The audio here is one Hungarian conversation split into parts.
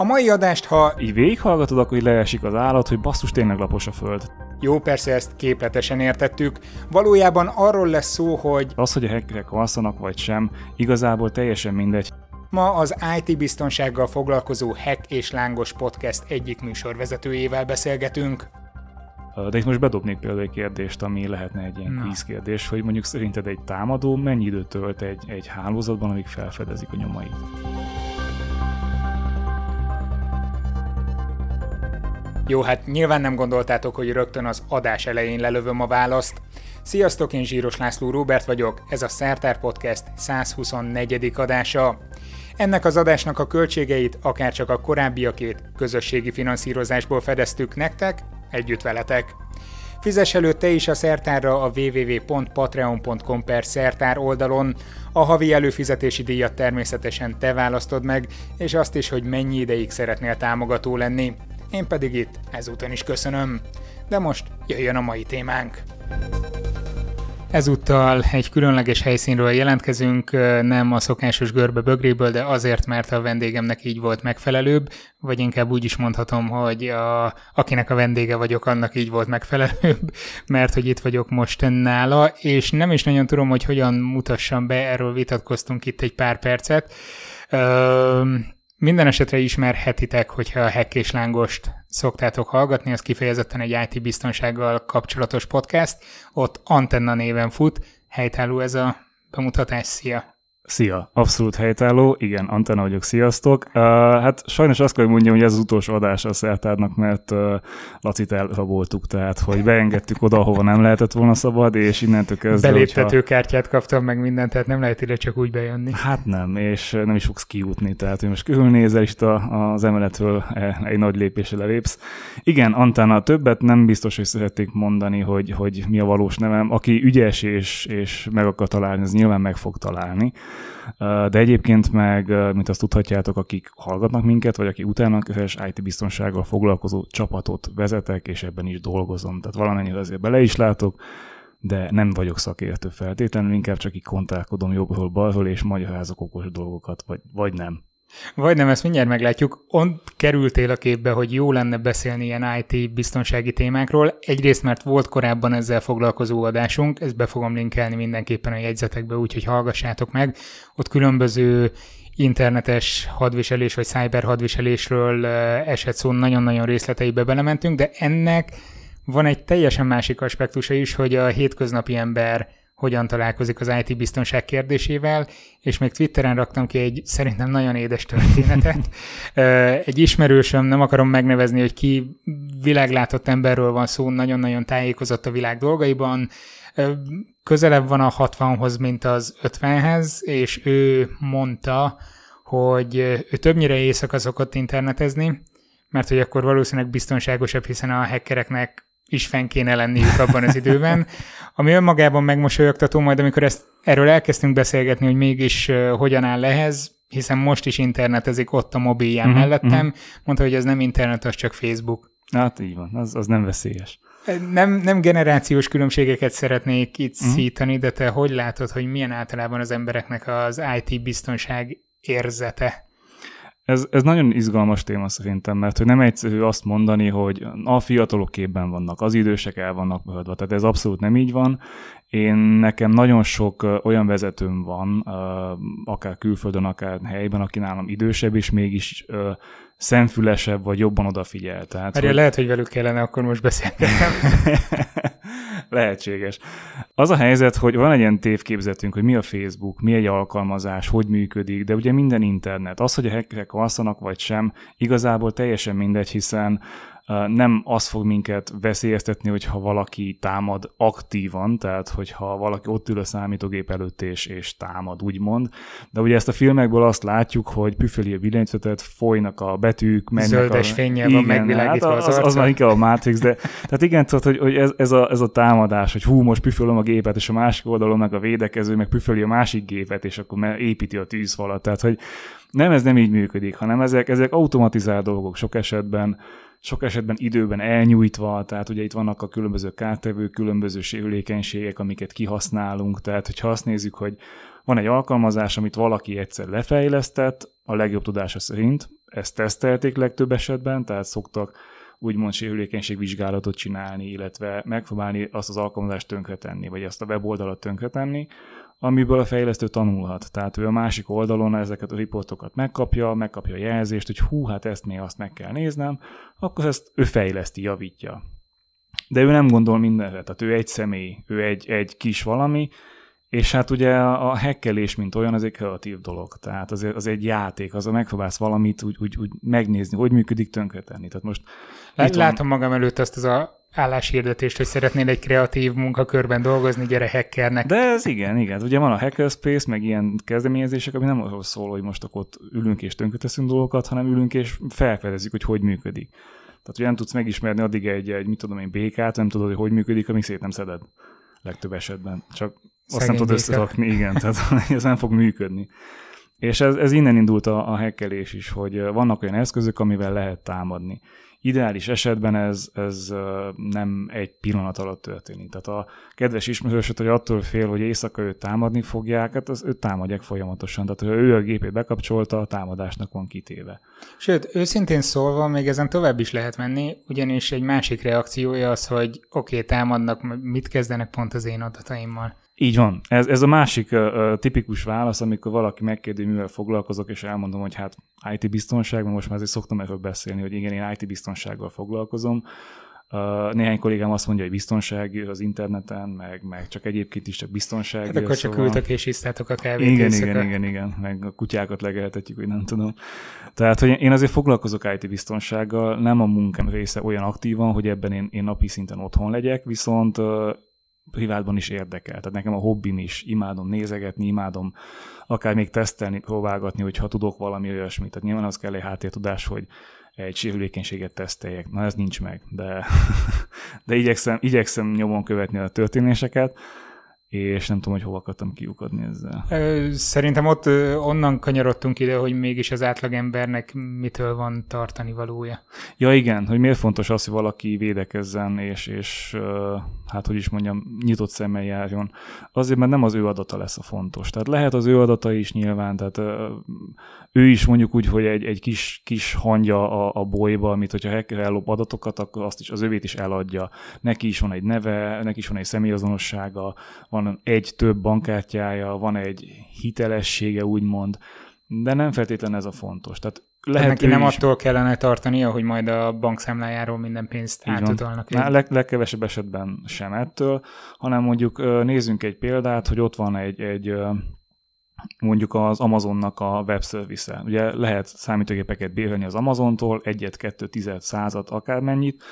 A mai adást, ha így végighallgatod, akkor így leesik az állat, hogy basszus tényleg lapos a föld. Jó, persze ezt képletesen értettük. Valójában arról lesz szó, hogy Az, hogy a hackerek alszanak vagy sem, igazából teljesen mindegy. ma az IT biztonsággal foglalkozó Hack és Lángos Podcast egyik műsorvezetőjével beszélgetünk. De itt most bedobnék például egy kérdést, ami lehetne egy ilyen quiz kérdés, hogy mondjuk szerinted egy támadó mennyi időt tölt egy, egy hálózatban, amíg felfedezik a nyomait. Jó, hát nyilván nem gondoltátok, hogy rögtön az adás elején lelövöm a választ. Sziasztok, én Zsíros László Róbert vagyok, ez a Szertár Podcast 124. adása. Ennek az adásnak a költségeit akárcsak a korábbiakét közösségi finanszírozásból fedeztük nektek, együtt veletek. Fizess előtt te is a szertárra a www.patreon.com per szertár oldalon. A havi előfizetési díjat természetesen te választod meg, és azt is, hogy mennyi ideig szeretnél támogató lenni. Én pedig itt ezúton is köszönöm. De most jöjjön a mai témánk. Ezúttal egy különleges helyszínről jelentkezünk, nem a szokásos görbe bögréből, de azért, mert a vendégemnek így volt megfelelőbb, vagy inkább úgy is mondhatom, hogy a, akinek a vendége vagyok, annak így volt megfelelőbb, mert hogy itt vagyok most nála, és nem is nagyon tudom, hogy hogyan mutassam be, erről vitatkoztunk itt egy pár percet. Ö, minden esetre ismerhetitek, hogyha a Hack és Lángost szoktátok hallgatni, az kifejezetten egy IT biztonsággal kapcsolatos podcast, ott Antenna néven fut, helytálló ez a bemutatás, szia! Szia, abszolút helytálló, igen, Antenna vagyok, sziasztok. Uh, hát sajnos azt kell, hogy mondjam, hogy ez az utolsó adás a Szertárnak, mert uh, Lacit elraboltuk, tehát hogy beengedtük oda, ahova nem lehetett volna szabad, és innentől kezdve, Beléptetőkártyát kaptam meg mindent, tehát nem lehet ide csak úgy bejönni. Hát nem, és nem is fogsz kijutni, tehát hogy most körülnézel, a, az emeletről e- egy nagy lépésre lelépsz. Igen, Antenna, többet nem biztos, hogy szerették mondani, hogy, hogy mi a valós nevem. Aki ügyes és, és meg akar találni, az nyilván meg fog találni. De egyébként meg, mint azt tudhatjátok, akik hallgatnak minket, vagy aki utána közös IT biztonsággal foglalkozó csapatot vezetek, és ebben is dolgozom. Tehát valamennyire azért bele is látok, de nem vagyok szakértő feltétlenül, inkább csak így kontálkodom jobbról balról, és magyarázok okos dolgokat, vagy, vagy nem. Vagy nem, ezt mindjárt meglátjuk. Ont kerültél a képbe, hogy jó lenne beszélni ilyen IT biztonsági témákról. Egyrészt, mert volt korábban ezzel foglalkozó adásunk, ezt be fogom linkelni mindenképpen a jegyzetekbe, úgyhogy hallgassátok meg. Ott különböző internetes hadviselés vagy cyber hadviselésről esett szó, nagyon-nagyon részleteibe belementünk, de ennek van egy teljesen másik aspektusa is, hogy a hétköznapi ember hogyan találkozik az IT biztonság kérdésével, és még Twitteren raktam ki egy szerintem nagyon édes történetet. egy ismerősöm, nem akarom megnevezni, hogy ki világlátott emberről van szó, nagyon-nagyon tájékozott a világ dolgaiban, közelebb van a 60-hoz, mint az 50-hez, és ő mondta, hogy ő többnyire éjszaka szokott internetezni, mert hogy akkor valószínűleg biztonságosabb, hiszen a hackereknek is fenn kéne lenniük abban az időben, ami önmagában megmosolyogtató, majd amikor ezt, erről elkezdtünk beszélgetni, hogy mégis uh, hogyan áll ehhez, hiszen most is internetezik ott a mobilján uh-huh, mellettem, uh-huh. mondta, hogy ez nem internet, az csak Facebook. Hát így van, az, az nem veszélyes. Nem, nem generációs különbségeket szeretnék itt uh-huh. szítani, de te hogy látod, hogy milyen általában az embereknek az IT biztonság érzete? Ez, ez nagyon izgalmas téma szerintem, mert hogy nem egyszerű azt mondani, hogy a fiatalok képben vannak, az idősek el vannak mögödve, tehát ez abszolút nem így van. Én nekem nagyon sok olyan vezetőm van, akár külföldön, akár helyben, aki nálam idősebb, és mégis szemfülesebb, vagy jobban odafigyel. Tehát, Mert hogy... lehet, hogy velük kellene akkor most beszélgetnem. Lehetséges. Az a helyzet, hogy van egy ilyen tévképzetünk, hogy mi a Facebook, mi egy alkalmazás, hogy működik, de ugye minden internet. Az, hogy a hackerek alszanak vagy sem, igazából teljesen mindegy, hiszen nem az fog minket veszélyeztetni, hogyha valaki támad aktívan, tehát hogyha valaki ott ül a számítógép előtt és, és támad, úgymond. De ugye ezt a filmekből azt látjuk, hogy püföli a villanyvezetet, folynak a betűk, mennek Zöldes a... fényel van megvilágítva hát az, az, az már inkább a Matrix, de tehát igen, tudod, hogy, hogy ez, ez, a, ez a támadás, hogy hú, most püfölöm a gépet, és a másik oldalon meg a védekező, meg püföli a másik gépet, és akkor építi a tűzfalat. Tehát, hogy nem, ez nem így működik, hanem ezek, ezek automatizált dolgok sok esetben, sok esetben időben elnyújtva, tehát ugye itt vannak a különböző kártevők, különböző sérülékenységek, amiket kihasználunk, tehát hogyha azt nézzük, hogy van egy alkalmazás, amit valaki egyszer lefejlesztett, a legjobb tudása szerint, ezt tesztelték legtöbb esetben, tehát szoktak úgymond sérülékenységvizsgálatot csinálni, illetve megpróbálni azt az alkalmazást tönkretenni, vagy azt a weboldalat tönkretenni, amiből a fejlesztő tanulhat. Tehát ő a másik oldalon ezeket a riportokat megkapja, megkapja a jelzést, hogy hú, hát ezt még azt meg kell néznem, akkor ezt ő fejleszti, javítja. De ő nem gondol mindenre, tehát ő egy személy, ő egy, egy kis valami, és hát ugye a hekkelés, mint olyan, az egy kreatív dolog. Tehát az, az egy játék, az a megpróbálsz valamit úgy, úgy, úgy megnézni, hogy működik, tönkretenni. Tehát most Látom van... magam előtt azt az a álláshirdetést, hogy szeretnél egy kreatív munkakörben dolgozni, gyere hackernek. De ez igen, igen. Ugye van a hackerspace, meg ilyen kezdeményezések, ami nem arról szól, hogy most akkor ott ülünk és tönkreteszünk dolgokat, hanem ülünk és felfedezzük, hogy hogy működik. Tehát, hogy nem tudsz megismerni addig egy, egy mit tudom én, békát, nem tudod, hogy hogy működik, amíg szét nem szeded legtöbb esetben. Csak azt nem tudod összerakni, igen, tehát ez nem fog működni. És ez, ez innen indult a, a hekkelés is, hogy vannak olyan eszközök, amivel lehet támadni. Ideális esetben ez, ez nem egy pillanat alatt történik. Tehát a kedves ismerősöt, hogy attól fél, hogy éjszaka őt támadni fogják, hát az őt támadják folyamatosan. Tehát, ha ő a gépét bekapcsolta, a támadásnak van kitéve. Sőt, őszintén szólva, még ezen tovább is lehet menni, ugyanis egy másik reakciója az, hogy oké, okay, támadnak, mit kezdenek pont az én adataimmal. Így van. Ez, ez a másik uh, tipikus válasz, amikor valaki megkérdezi, mivel foglalkozok, és elmondom, hogy hát IT biztonság, mert most már azért szoktam erről beszélni, hogy igen, én IT biztonsággal foglalkozom. Uh, néhány kollégám azt mondja, hogy biztonság az interneten, meg, meg csak egyébként is csak biztonság. Hát akkor csak szóval... ültök és isztátok a kávét. Igen, igen, igen, igen, meg a kutyákat legeltetjük, hogy nem tudom. Tehát, hogy én azért foglalkozok IT biztonsággal, nem a munkám része olyan aktívan, hogy ebben én, én napi szinten otthon legyek, viszont uh, privátban is érdekel. Tehát nekem a hobbim is, imádom nézegetni, imádom akár még tesztelni, próbálgatni, hogyha tudok valami olyasmit. Tehát nyilván az kell egy háttértudás, hogy egy sérülékenységet teszteljek. Na ez nincs meg, de, de igyekszem, igyekszem nyomon követni a történéseket és nem tudom, hogy hova akartam kiukadni ezzel. Szerintem ott onnan kanyarodtunk ide, hogy mégis az átlagembernek mitől van tartani valója. Ja igen, hogy miért fontos az, hogy valaki védekezzen, és, és hát hogy is mondjam, nyitott szemmel járjon. Azért, mert nem az ő adata lesz a fontos. Tehát lehet az ő adata is nyilván, tehát ő is mondjuk úgy, hogy egy, egy kis, kis hangja a, a bolyba, amit hogyha hacker ellop adatokat, akkor azt is, az övét is eladja. Neki is van egy neve, neki is van egy személyazonossága, van egy több bankkártyája, van egy hitelessége, úgymond, de nem feltétlenül ez a fontos. Tehát lehet neki nem is... attól kellene tartania, hogy majd a bankszámlájáról minden pénzt átutalnak. Leg, legkevesebb esetben sem ettől, hanem mondjuk nézzünk egy példát, hogy ott van egy, egy mondjuk az Amazonnak a webservice Ugye lehet számítógépeket bérelni az Amazontól, egyet, kettő, tized, százat, akármennyit,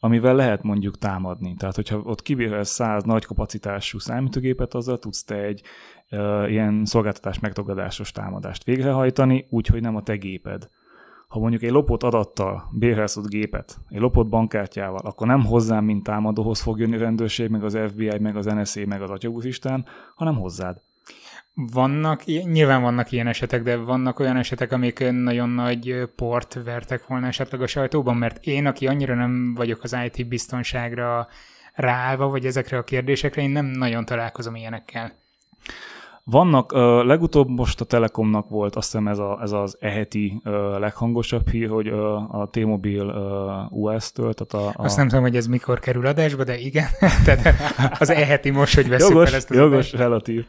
amivel lehet mondjuk támadni. Tehát, hogyha ott kibérelsz száz nagy kapacitású számítógépet, azzal tudsz te egy uh, ilyen szolgáltatás megtagadásos támadást végrehajtani, úgyhogy nem a te géped. Ha mondjuk egy lopott adattal bérelsz ott gépet, egy lopott bankkártyával, akkor nem hozzám, mint támadóhoz fog jönni a rendőrség, meg az FBI, meg az NSA, meg az Atyaguszistán, hanem hozzád. Vannak, nyilván vannak ilyen esetek, de vannak olyan esetek, amik nagyon nagy port vertek volna esetleg a sajtóban, mert én, aki annyira nem vagyok az IT biztonságra ráállva, vagy ezekre a kérdésekre, én nem nagyon találkozom ilyenekkel. Vannak, uh, legutóbb most a Telekomnak volt, azt hiszem ez, a, ez az eheti uh, leghangosabb hír, hogy uh, a T-Mobile US-től, tehát a, a... Azt nem tudom, hogy ez mikor kerül adásba, de igen, tehát az eheti most, hogy veszük jogos, fel ezt az Jogos, adást. relatív.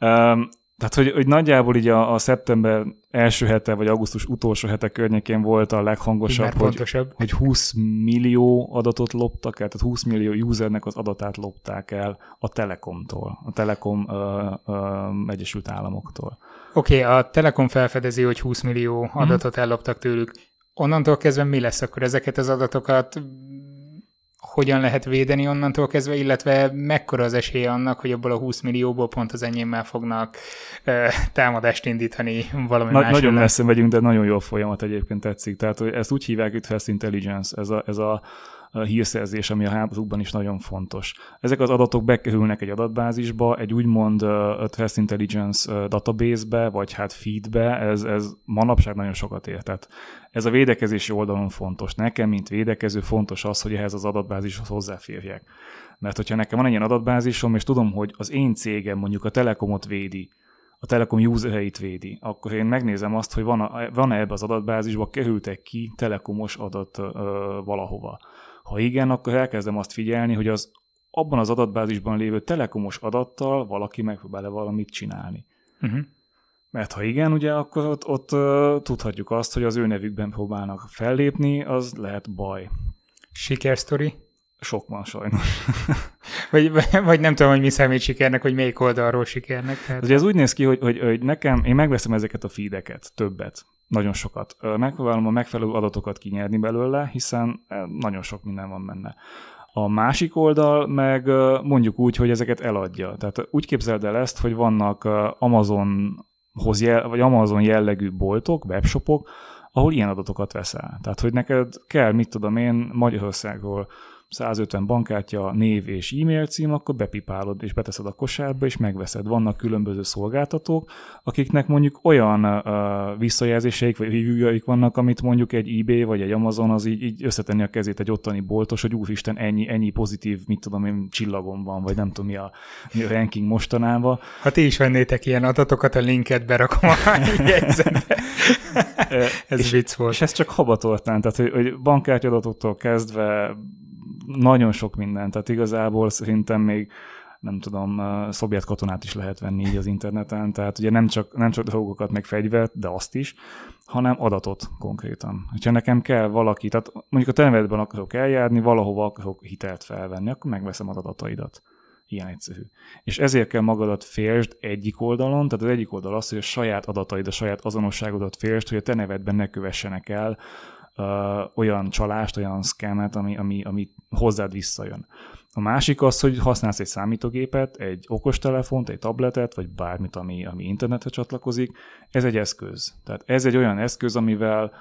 Um, tehát, hogy, hogy nagyjából így a, a szeptember első hete, vagy augusztus utolsó hete környékén volt a leghangosabb, hogy, hogy 20 millió adatot loptak el, tehát 20 millió usernek az adatát lopták el a Telekomtól, a Telekom uh, uh, Egyesült Államoktól. Oké, okay, a Telekom felfedezi, hogy 20 millió mhm. adatot hmm. elloptak tőlük. Onnantól kezdve mi lesz akkor? Ezeket az adatokat hogyan lehet védeni onnantól kezdve, illetve mekkora az esély annak, hogy abból a 20 millióból pont az enyémmel fognak e, támadást indítani valami Na, más Nagyon messze megyünk, de nagyon jó folyamat egyébként tetszik. Tehát hogy ezt úgy hívják itt Fast Intelligence, ez a, ez a hírszerzés, ami a háborúkban is nagyon fontos. Ezek az adatok bekerülnek egy adatbázisba, egy úgymond Threat Intelligence database-be, vagy hát feedbe, ez, ez manapság nagyon sokat ér. Ez a védekezési oldalon fontos. Nekem, mint védekező, fontos az, hogy ehhez az adatbázishoz hozzáférjek. Mert hogyha nekem van egy ilyen adatbázisom, és tudom, hogy az én cégem mondjuk a Telekomot védi, a Telekom usereit védi, akkor én megnézem azt, hogy van-e, van ebbe az adatbázisba, kerültek ki telekomos adat ö, valahova. Ha igen, akkor elkezdem azt figyelni, hogy az abban az adatbázisban lévő telekomos adattal valaki megpróbál valamit csinálni. Uh-huh. Mert ha igen, ugye akkor ott, ott uh, tudhatjuk azt, hogy az ő nevükben próbálnak fellépni, az lehet baj. Sikersztori? Sok van sajnos. vagy, vagy nem tudom, hogy mi számít sikernek, hogy melyik oldalról sikernek. Tehát... Ugye ez úgy néz ki, hogy, hogy, hogy nekem, én megveszem ezeket a feedeket, többet, nagyon sokat. Megpróbálom a megfelelő adatokat kinyerni belőle, hiszen nagyon sok minden van benne. A másik oldal meg mondjuk úgy, hogy ezeket eladja. Tehát úgy képzeld el ezt, hogy vannak Amazonhoz jel, vagy Amazon jellegű boltok, webshopok, ahol ilyen adatokat veszel. Tehát, hogy neked kell, mit tudom én, Magyarországról 150 bankkártya, név és e-mail cím, akkor bepipálod és beteszed a kosárba, és megveszed. Vannak különböző szolgáltatók, akiknek mondjuk olyan uh, visszajelzéseik vagy reviewjaik vannak, amit mondjuk egy eBay vagy egy Amazon az így, így összetenni a kezét egy ottani boltos, hogy úristen, ennyi, ennyi pozitív, mit tudom én, csillagom van, vagy nem tudom mi a, mi a ranking mostanában. Ha ti is vennétek ilyen adatokat, a linket berakom a ez és, vicc volt. És ez csak habatortán, tehát hogy, hogy bankkártyadatoktól kezdve nagyon sok minden, tehát igazából szerintem még nem tudom, szovjet katonát is lehet venni így az interneten, tehát ugye nem csak, nem csak dolgokat, meg fegyvert, de azt is, hanem adatot konkrétan. Ha nekem kell valaki, tehát mondjuk a tenevetben akarok eljárni, valahova akarok hitelt felvenni, akkor megveszem az adataidat. Ilyen egyszerű. És ezért kell magadat félsd egyik oldalon, tehát az egyik oldal az, hogy a saját adataid, a saját azonosságodat félsd, hogy a te nevedben ne kövessenek el ö, olyan csalást, olyan szkemet, ami, ami, ami hozzád visszajön. A másik az, hogy használsz egy számítógépet, egy okostelefont, egy tabletet, vagy bármit, ami, ami internetre csatlakozik. Ez egy eszköz. Tehát ez egy olyan eszköz, amivel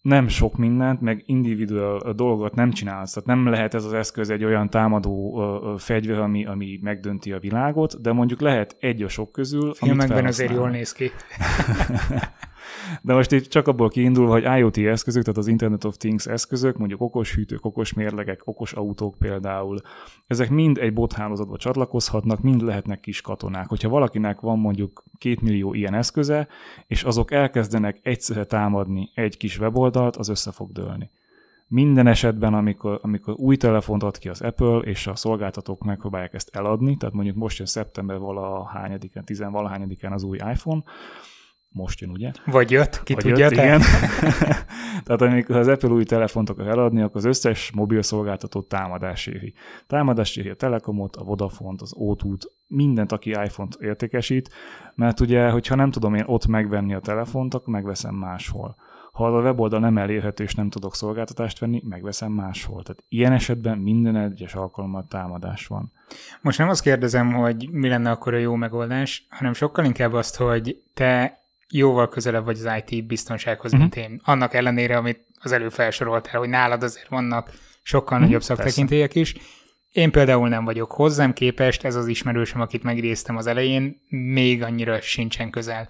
nem sok mindent, meg individual dolgot nem csinálsz. Tehát nem lehet ez az eszköz egy olyan támadó ö, fegyver, ami, ami megdönti a világot, de mondjuk lehet egy a sok közül, Filmekben azért jól néz ki. De most itt csak abból kiindulva, hogy IoT eszközök, tehát az Internet of Things eszközök, mondjuk okos hűtők, okos mérlegek, okos autók például, ezek mind egy bothálózatba csatlakozhatnak, mind lehetnek kis katonák. Hogyha valakinek van mondjuk két millió ilyen eszköze, és azok elkezdenek egyszerre támadni egy kis weboldalt, az össze fog dőlni. Minden esetben, amikor, amikor új telefont ad ki az Apple, és a szolgáltatók megpróbálják ezt eladni, tehát mondjuk most jön szeptember valahányadikán, tizenvalahányadikán az új iPhone, most jön, ugye? Vagy jött, ki Vagy tudja. Jött, igen. Tehát amikor az Apple új telefont akar eladni, akkor az összes mobil szolgáltató támadás éri. Támadás éri a Telekomot, a Vodafont, az o mindent, aki iPhone-t értékesít, mert ugye, hogyha nem tudom én ott megvenni a telefont, akkor megveszem máshol. Ha a weboldal nem elérhető és nem tudok szolgáltatást venni, megveszem máshol. Tehát ilyen esetben minden egyes alkalommal támadás van. Most nem azt kérdezem, hogy mi lenne akkor a jó megoldás, hanem sokkal inkább azt, hogy te jóval közelebb vagy az IT biztonsághoz, uh-huh. mint én. Annak ellenére, amit az előbb felsoroltál, hogy nálad azért vannak sokkal uh-huh. nagyobb szaktekintélyek is. Én például nem vagyok hozzám képest, ez az ismerősöm, akit megidéztem az elején, még annyira sincsen közel.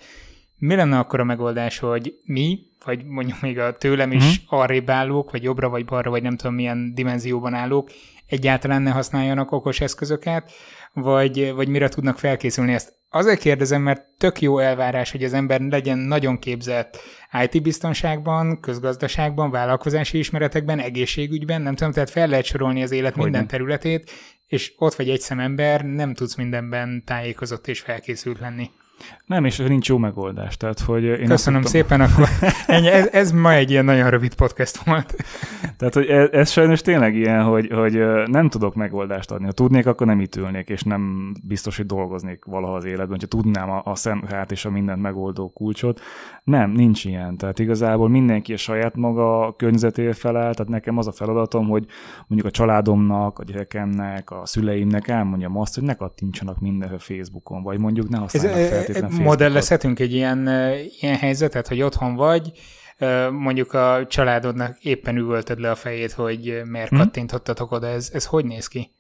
Mi lenne akkor a megoldás, hogy mi, vagy mondjuk még a tőlem is uh-huh. arrébb állók, vagy jobbra, vagy balra, vagy nem tudom milyen dimenzióban állók, egyáltalán ne használjanak okos eszközöket, vagy, vagy mire tudnak felkészülni ezt. Azért kérdezem, mert tök jó elvárás, hogy az ember legyen nagyon képzett IT biztonságban, közgazdaságban, vállalkozási ismeretekben, egészségügyben, nem tudom, tehát fel lehet sorolni az élet hogy minden nem. területét, és ott vagy egy szemember, nem tudsz mindenben tájékozott és felkészült lenni. Nem, és nincs jó megoldás. Tehát, hogy én Köszönöm szépen, akkor ennyi, ez, ez ma egy ilyen nagyon rövid podcast volt. Tehát, hogy ez, ez sajnos tényleg ilyen, hogy, hogy nem tudok megoldást adni. Ha tudnék, akkor nem itt ülnék, és nem biztos, hogy dolgoznék valaha az életben, ha tudnám a, a szemrát és a mindent megoldó kulcsot. Nem, nincs ilyen. Tehát igazából mindenki a saját maga környezetéért felel, tehát nekem az a feladatom, hogy mondjuk a családomnak, a gyerekemnek, a szüleimnek elmondjam azt, hogy ne kattintsanak mindenhol Facebookon, vagy mondjuk ne használjanak ez, feltétlenül Modellezhetünk egy ilyen, ilyen helyzetet, hogy otthon vagy, mondjuk a családodnak éppen üvöltöd le a fejét, hogy miért hmm. kattintottatok oda, ez, ez hogy néz ki?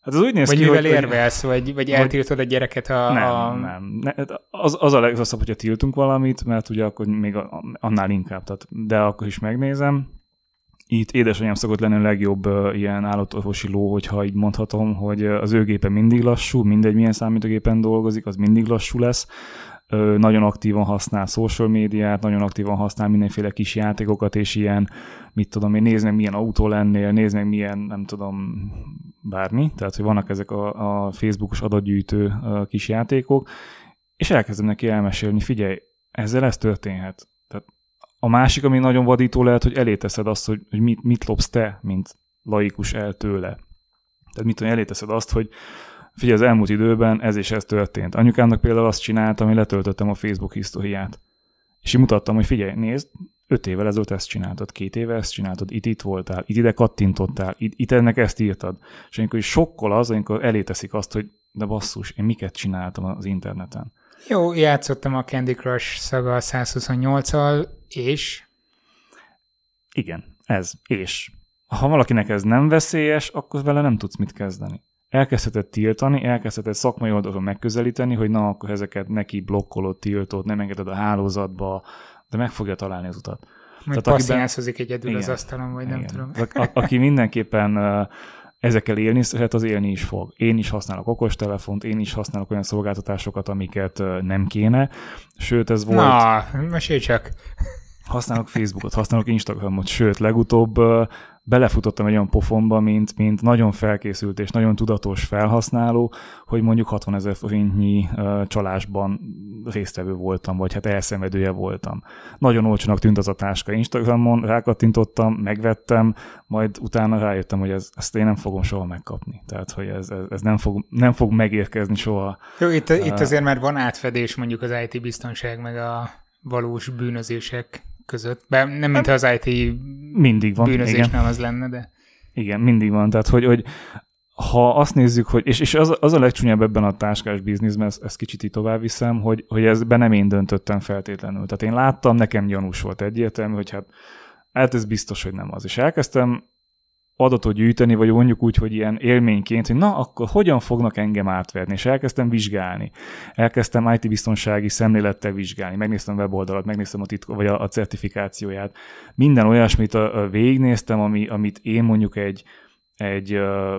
Hát az úgy néz vagy ki, mivel hogy, érvelsz, vagy, vagy eltiltod a gyereket a... Nem, a... nem. Az, az a legrosszabb, hogyha tiltunk valamit, mert ugye akkor még annál inkább, tehát, de akkor is megnézem. Itt édesanyám szokott lenni a legjobb uh, ilyen állatorvosi ló, hogyha így mondhatom, hogy az ő gépe mindig lassú, mindegy milyen számítógépen dolgozik, az mindig lassú lesz. Uh, nagyon aktívan használ social médiát, nagyon aktívan használ mindenféle kis játékokat, és ilyen, mit tudom én, nézd meg milyen autó lennél, nézd meg milyen, nem tudom, bármi. Tehát, hogy vannak ezek a, a Facebookos adatgyűjtő uh, kis játékok, és elkezdem neki elmesélni, figyelj, ezzel ez történhet a másik, ami nagyon vadító lehet, hogy eléteszed azt, hogy, hogy mit, mit lopsz te, mint laikus el tőle. Tehát mit tudom, eléteszed azt, hogy figyelj, az elmúlt időben ez és ez történt. Anyukámnak például azt csináltam, hogy letöltöttem a Facebook historiát. És én mutattam, hogy figyelj, nézd, öt évvel ezelőtt ezt csináltad, két éve ezt csináltad, itt itt voltál, itt ide kattintottál, itt, itt ennek ezt írtad. És amikor is sokkol az, amikor eléteszik azt, hogy de basszus, én miket csináltam az interneten. Jó, játszottam a Candy Crush szaga 128-al, és? Igen, ez, és. Ha valakinek ez nem veszélyes, akkor vele nem tudsz mit kezdeni. Elkezdheted tiltani, elkezdheted szakmai oldalon megközelíteni, hogy na, akkor ezeket neki blokkolod, tiltod, nem engeded a hálózatba, de meg fogja találni az utat. Majd passziánszozik egyedül igen, az asztalon, vagy igen. nem tudom. A, aki mindenképpen uh, ezekkel élni szeret, az élni is fog. Én is használok okostelefont, én is használok olyan szolgáltatásokat, amiket nem kéne, sőt ez volt... Na, mesélj csak! Használok Facebookot, használok Instagramot, sőt, legutóbb belefutottam egy olyan pofonba, mint, mint nagyon felkészült és nagyon tudatos felhasználó, hogy mondjuk 60 ezer forintnyi csalásban résztvevő voltam, vagy hát elszenvedője voltam. Nagyon olcsónak tűnt az a táska Instagramon, rákattintottam, megvettem, majd utána rájöttem, hogy ez, ezt én nem fogom soha megkapni. Tehát, hogy ez, ez, ez nem, fog, nem fog megérkezni soha. Jó, itt, uh, itt azért már van átfedés mondjuk az IT biztonság, meg a valós bűnözések között. Be, nem mint az IT mindig van, bűnözés igen. az lenne, de... Igen, mindig van. Tehát, hogy, hogy ha azt nézzük, hogy, és, és az, az a legcsúnyabb ebben a táskás bizniszben, ezt, ezt kicsit így tovább viszem, hogy, hogy ezben nem én döntöttem feltétlenül. Tehát én láttam, nekem gyanús volt egyértelmű, hogy hát, hát ez biztos, hogy nem az. És elkezdtem adatot gyűjteni, vagy mondjuk úgy, hogy ilyen élményként, hogy na, akkor hogyan fognak engem átverni, és elkezdtem vizsgálni. Elkezdtem IT-biztonsági szemlélettel vizsgálni, megnéztem weboldalat, megnéztem a titko, vagy a, a certifikációját. Minden olyasmit a, a végignéztem, ami, amit én mondjuk egy, egy uh,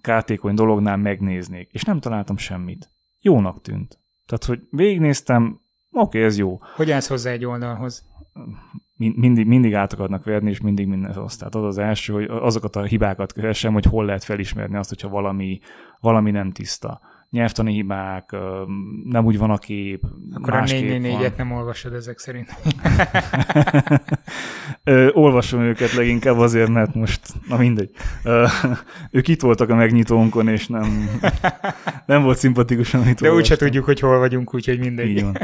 kártékony dolognál megnéznék, és nem találtam semmit. Jónak tűnt. Tehát, hogy végignéztem, oké, okay, ez jó. Hogy állsz hozzá egy oldalhoz? Mindig, mindig át akarnak verni, és mindig minden az. Tehát az az első, hogy azokat a hibákat keresem, hogy hol lehet felismerni azt, hogyha valami, valami nem tiszta. Nyelvtani hibák, nem úgy van a kép, Akkor a 444-et nem olvasod ezek szerint. Ö, olvasom őket leginkább azért, mert most, na mindegy. Ö, ők itt voltak a megnyitónkon, és nem, nem volt szimpatikus, amit De úgyse tudjuk, hogy hol vagyunk, úgyhogy mindegy. Így van.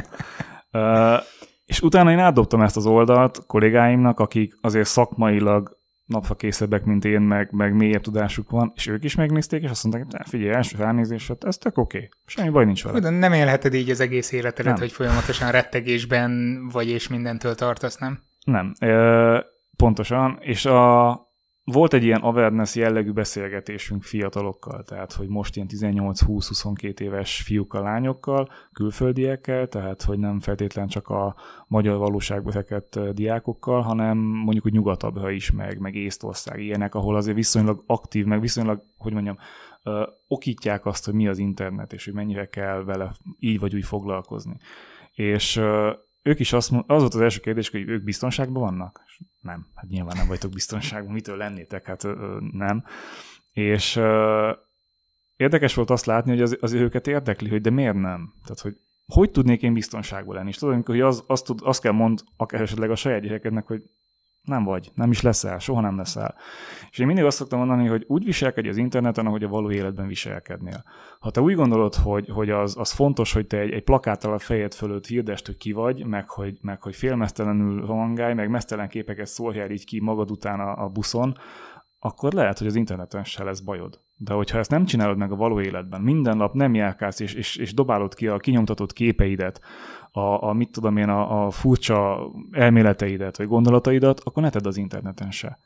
és utána én átdobtam ezt az oldalt kollégáimnak, akik azért szakmailag napra készebbek, mint én, meg, meg mélyebb tudásuk van, és ők is megnézték, és azt mondták, hogy figyelj, első ránézés, hát ez tök oké, okay. semmi baj nincs vele. De nem élheted így az egész életedet, nem. hogy folyamatosan rettegésben vagy, és mindentől tartasz, nem? Nem, e, pontosan, és a, volt egy ilyen awareness jellegű beszélgetésünk fiatalokkal, tehát hogy most ilyen 18-20-22 éves fiúkkal, lányokkal, külföldiekkel, tehát hogy nem feltétlen csak a magyar valóságban fekett diákokkal, hanem mondjuk úgy nyugatabbra is, meg, meg Észtország, ilyenek, ahol azért viszonylag aktív, meg viszonylag, hogy mondjam, ö, okítják azt, hogy mi az internet, és hogy mennyire kell vele így vagy úgy foglalkozni. És ők is azt az volt az első kérdés, hogy ők biztonságban vannak? Nem, hát nyilván nem vagytok biztonságban, mitől lennétek? Hát nem. És ö, érdekes volt azt látni, hogy az, az őket érdekli, hogy de miért nem? Tehát, hogy hogy tudnék én biztonságban lenni? És tudod, hogy az, azt, tud, azt kell mond akár esetleg a saját gyerekednek, hogy nem vagy, nem is leszel, soha nem leszel. És én mindig azt szoktam mondani, hogy úgy viselkedj az interneten, ahogy a való életben viselkednél. Ha te úgy gondolod, hogy, hogy az, az fontos, hogy te egy, egy plakáttal a fejed fölött hirdest, hogy ki vagy, meg hogy, meg hogy félmeztelenül rohangálj, meg mesztelen képeket szórjál így ki magad után a, a buszon, akkor lehet, hogy az interneten se lesz bajod. De hogyha ezt nem csinálod meg a való életben, minden nap nem járkálsz és, és, és dobálod ki a kinyomtatott képeidet, a, a mit tudom én, a, a furcsa elméleteidet, vagy gondolataidat, akkor ne tedd az interneten se.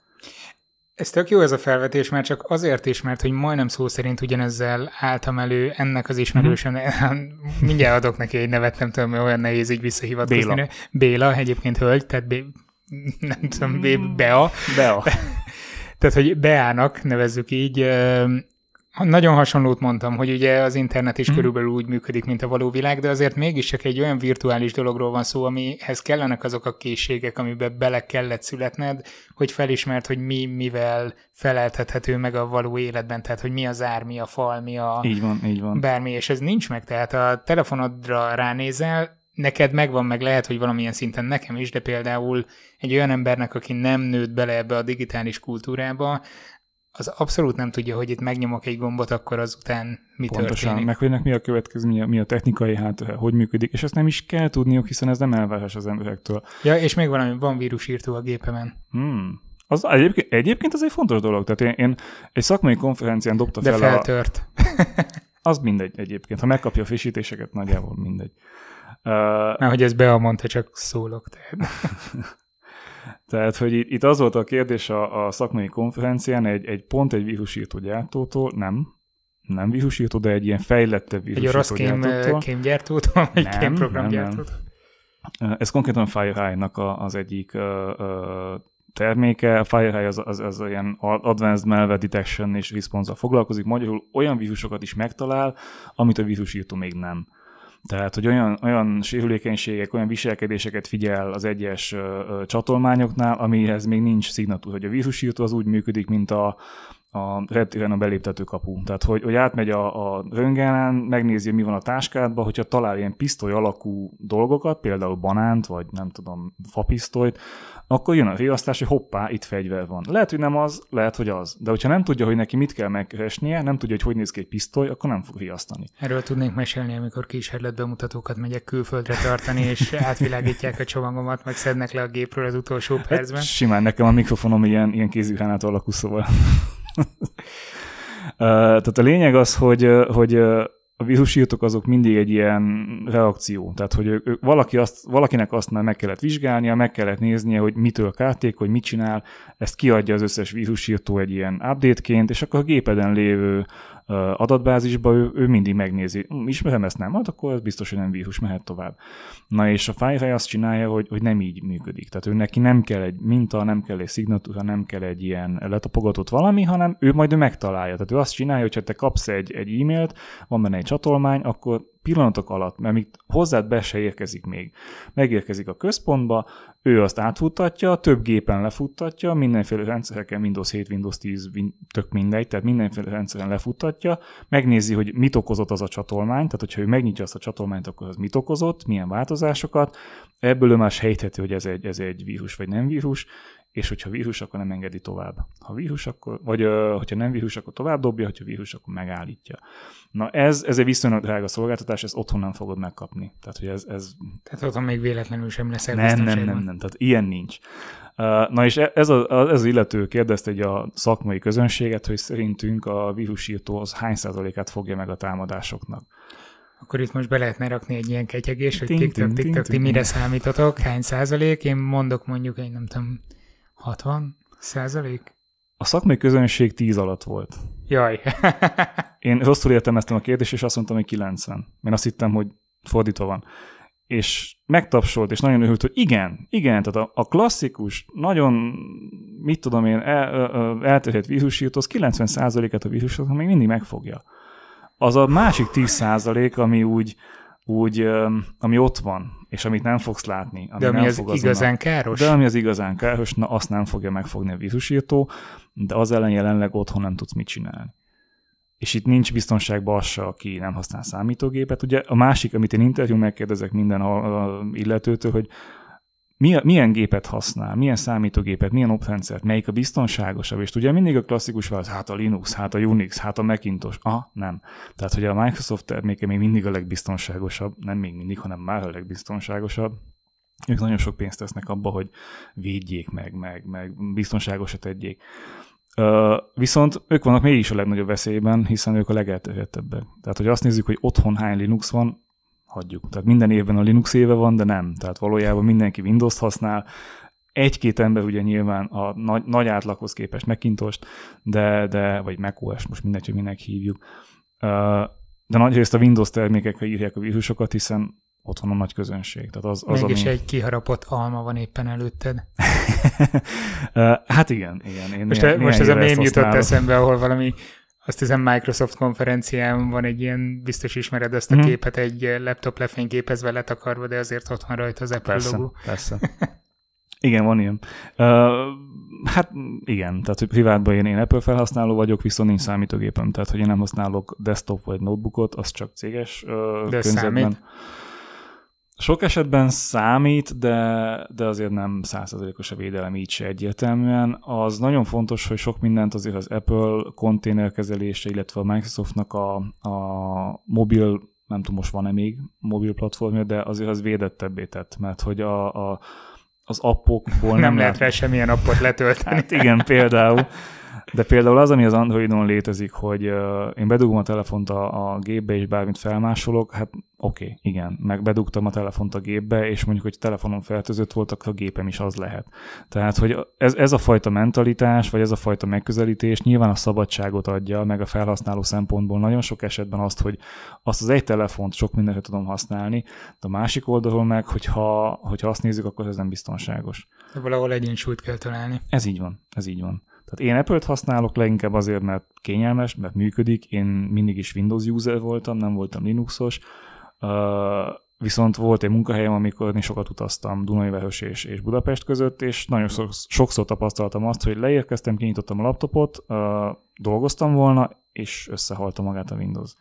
Ez tök jó ez a felvetés, mert csak azért is, mert hogy majdnem szó szerint ugyanezzel álltam elő ennek az ismerősöm, mm-hmm. mindjárt adok neki egy nevet, nem tudom, olyan nehéz így visszahivatkozni. Béla. Béla, egyébként hölgy, tehát B- nem tudom, Bea. Bea. Tehát, hogy Beának nevezzük így, nagyon hasonlót mondtam, hogy ugye az internet is mm. körülbelül úgy működik, mint a való világ, de azért mégis csak egy olyan virtuális dologról van szó, amihez kellenek azok a készségek, amiben bele kellett születned, hogy felismert, hogy mi mivel feleltethető meg a való életben, tehát hogy mi az ár, mi a fal, mi a... Így van, így van. Bármi, és ez nincs meg, tehát a telefonodra ránézel, neked megvan, meg lehet, hogy valamilyen szinten nekem is, de például egy olyan embernek, aki nem nőtt bele ebbe a digitális kultúrába, az abszolút nem tudja, hogy itt megnyomok egy gombot, akkor azután mi Pontosan, történik. meg hogy ennek mi a következő, mi a, technikai, hát hogy működik, és ezt nem is kell tudniuk, hiszen ez nem elvárás az emberektől. Ja, és még valami, van vírusírtó a gépemen. Hmm. Az egyébként, egyébként az egy fontos dolog. Tehát én, én egy szakmai konferencián dobta De fel feltört. A, az mindegy egyébként. Ha megkapja a frissítéseket, nagyjából mindegy. Mert hogy ez Bea mondta, csak szólok. Tehát. Tehát, hogy itt, az volt a kérdés a, a szakmai konferencián, egy, egy pont egy vírusírtó gyártótól, nem, nem vírusírtó, de egy ilyen fejlettebb vírusírtó Egy orosz kém, kémgyártótól, vagy nem, kémprogramgyártótól? Nem, nem. Ez konkrétan FireEye-nak az egyik uh, uh, terméke. A FireEye az, az, az olyan Advanced Malware Detection és response foglalkozik. Magyarul olyan vírusokat is megtalál, amit a vírusírtó még nem. Tehát, hogy olyan, olyan sérülékenységek, olyan viselkedéseket figyel az egyes ö, csatolmányoknál, amihez még nincs szignatúra. Hogy a vírusírtó az úgy működik, mint a, a reptéren a beléptető kapu. Tehát, hogy, hogy átmegy a, a röngenen, megnézi, mi van a táskádban, hogyha talál ilyen pisztoly alakú dolgokat, például banánt, vagy nem tudom, fapisztolyt, akkor jön a riasztás, hogy hoppá, itt fegyver van. Lehet, hogy nem az, lehet, hogy az. De hogyha nem tudja, hogy neki mit kell megkeresnie, nem tudja, hogy hogy néz ki egy pisztoly, akkor nem fog riasztani. Erről tudnék mesélni, amikor kísérlet bemutatókat megyek külföldre tartani, és átvilágítják a csomagomat, meg szednek le a gépről az utolsó hát percben. Hát, simán, nekem a mikrofonom ilyen, ilyen kézigranát alakú, szóval. Tehát a lényeg az, hogy, hogy a vírusírtok azok mindig egy ilyen reakció. Tehát, hogy ő, valaki azt, valakinek azt már meg kellett vizsgálnia, meg kellett néznie, hogy mitől kárték, hogy mit csinál, ezt kiadja az összes vírusírtó egy ilyen update-ként, és akkor a gépeden lévő adatbázisba ő, ő mindig megnézi, hm, ismerem ezt nem, hát akkor ez biztos, hogy nem vírus, mehet tovább. Na és a FireEye azt csinálja, hogy, hogy nem így működik. Tehát ő neki nem kell egy minta, nem kell egy szignatúra, nem kell egy ilyen letapogatott valami, hanem ő majd ő megtalálja. Tehát ő azt csinálja, hogy ha te kapsz egy, egy e-mailt, van benne egy csatolmány, akkor pillanatok alatt, mert még hozzád be se érkezik még. Megérkezik a központba, ő azt átfuttatja, több gépen lefuttatja, mindenféle rendszereken, Windows 7, Windows 10, tök mindegy, tehát mindenféle rendszeren lefuttatja, megnézi, hogy mit okozott az a csatolmány, tehát hogyha ő megnyitja azt a csatolmányt, akkor az mit okozott, milyen változásokat, ebből ő már sejtheti, hogy ez egy, ez egy vírus vagy nem vírus, és hogyha vírus, akkor nem engedi tovább. Ha vírus, akkor, vagy hogyha nem vírus, akkor tovább dobja, hogyha vírus, akkor megállítja. Na ez, ez egy viszonylag drága szolgáltatás, ezt otthon nem fogod megkapni. Tehát, hogy ez, ez... Tehát otthon még véletlenül sem lesz Nem, nem, nem, nem, tehát ilyen nincs. Na és e, ez, a, ez az illető kérdezte egy a szakmai közönséget, hogy szerintünk a vírusírtó az hány százalékát fogja meg a támadásoknak. Akkor itt most be lehetne rakni egy ilyen ketyegés, hogy TikTok, TikTok, ti mire számítotok, hány százalék? Én mondok mondjuk egy, nem tudom, 60 százalék? A szakmai közönség 10 alatt volt. Jaj. Én rosszul értelmeztem a kérdést, és azt mondtam, hogy 90. Én azt hittem, hogy fordítva van. És megtapsolt, és nagyon örült, hogy igen, igen, tehát a, a klasszikus, nagyon, mit tudom én, el, elterjedt vírusírt, az 90%-et a vírusot még mindig megfogja. Az a másik 10% ami úgy, úgy, ami ott van, és amit nem fogsz látni. Ami de ami nem az fog igazán káros? De ami az igazán káros, na azt nem fogja megfogni a vírusírtó, de az ellen jelenleg otthon nem tudsz mit csinálni. És itt nincs biztonságban az se, aki nem használ számítógépet. Ugye a másik, amit én interjú megkérdezek minden illetőtől, hogy milyen gépet használ, milyen számítógépet, milyen oprendszert, melyik a biztonságosabb, és ugye mindig a klasszikus válasz, hát a Linux, hát a Unix, hát a Macintosh, ah, nem. Tehát, hogy a Microsoft terméke még mindig a legbiztonságosabb, nem még mindig, hanem már a legbiztonságosabb. Ők nagyon sok pénzt tesznek abba, hogy védjék meg, meg, meg biztonságosat tegyék. Viszont ők vannak mégis a legnagyobb veszélyben, hiszen ők a legelterjedtebbek. Tehát, hogy azt nézzük, hogy otthon hány Linux van, hagyjuk. Tehát minden évben a Linux éve van, de nem. Tehát valójában mindenki Windows-t használ, egy-két ember ugye nyilván a nagy, nagy átlaghoz képest macintosh de, de, vagy macOS, most mindegy, hogy minek hívjuk. De nagy részt a Windows termékekre írják a vírusokat, hiszen ott van a nagy közönség. Tehát az, az Mégis ami... egy kiharapott alma van éppen előtted. hát igen, igen. Én most, néhány, most ez a mém jutott eszembe, ahol valami azt hiszem Microsoft konferencián van egy ilyen, biztos ismered ezt a mm. képet, egy laptop lefényképezve letakarva, de azért ott van rajta az Apple persze, logo. Persze, Igen, van ilyen. Uh, hát igen, tehát hogy privátban én, én Apple felhasználó vagyok, viszont nincs számítógépem, tehát hogy én nem használok desktop vagy notebookot, az csak céges uh, de környezetben. Számít? Sok esetben számít, de, de azért nem százszerzalékos a védelem így se egyértelműen. Az nagyon fontos, hogy sok mindent azért az Apple konténerkezelése, illetve a Microsoftnak a, a mobil, nem tudom most van-e még mobil platformja, de azért az védettebbé tett, mert hogy a, a az appokból nem, nem lehet rá semmilyen appot letölteni. Hát igen, például. De például az, ami az Androidon létezik, hogy uh, én bedugom a telefont a, a gépbe, és bármit felmásolok, hát oké, okay, igen, meg bedugtam a telefont a gépbe, és mondjuk, hogy telefonon fertőzött volt, akkor a gépem is az lehet. Tehát, hogy ez, ez a fajta mentalitás, vagy ez a fajta megközelítés nyilván a szabadságot adja, meg a felhasználó szempontból nagyon sok esetben azt, hogy azt az egy telefont sok mindenre tudom használni, de a másik oldalról meg, hogyha, hogyha azt nézzük, akkor ez nem biztonságos. De valahol egyensúlyt kell találni. Ez így van, ez így van. Tehát én Apple-t használok leginkább azért, mert kényelmes, mert működik. Én mindig is Windows user voltam, nem voltam Linuxos. Uh, viszont volt egy munkahelyem, amikor én sokat utaztam Dunajváros és, és Budapest között, és nagyon sokszor tapasztaltam azt, hogy leérkeztem, kinyitottam a laptopot, uh, dolgoztam volna, és összehalta magát a Windows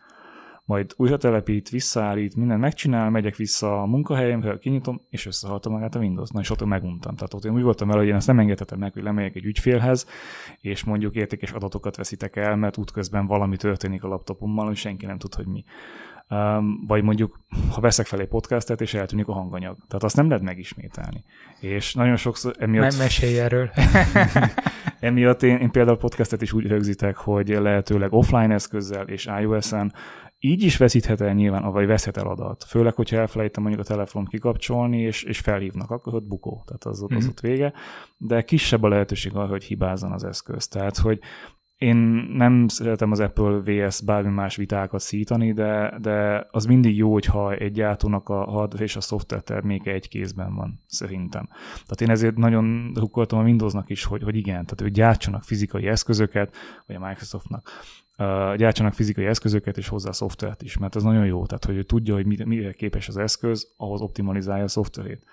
majd újra telepít, visszaállít, minden megcsinál, megyek vissza a munkahelyemre, kinyitom, és összehalta magát a Windows. Na és ott meguntam. Tehát ott én úgy voltam vele, hogy én ezt nem engedhetem meg, hogy lemegyek egy ügyfélhez, és mondjuk értékes adatokat veszitek el, mert útközben valami történik a laptopommal, és senki nem tud, hogy mi. Um, vagy mondjuk, ha veszek fel egy podcastet, és eltűnik a hanganyag. Tehát azt nem lehet megismételni. És nagyon sokszor emiatt... Mesélj erről. emiatt én, én például podcastet is úgy rögzítek, hogy lehetőleg offline eszközzel és iOS-en így is veszíthet el nyilván, vagy veszhet el adat. Főleg, hogyha elfelejtem mondjuk a telefon kikapcsolni, és, és felhívnak, akkor ott bukó, tehát az, az mm. ott vége. De kisebb a lehetőség arra, hogy hibázzon az eszköz. Tehát, hogy én nem szeretem az Apple VS bármi más vitákat szítani, de, de az mindig jó, hogyha egy gyártónak a hardware és a szoftver terméke egy kézben van, szerintem. Tehát én ezért nagyon rukkoltam a Windowsnak is, hogy, hogy igen, tehát hogy gyártsanak fizikai eszközöket, vagy a Microsoftnak, gyártsanak fizikai eszközöket és hozzá szoftvert is, mert ez nagyon jó, tehát hogy ő tudja, hogy mire képes az eszköz, ahhoz optimalizálja a szoftverét.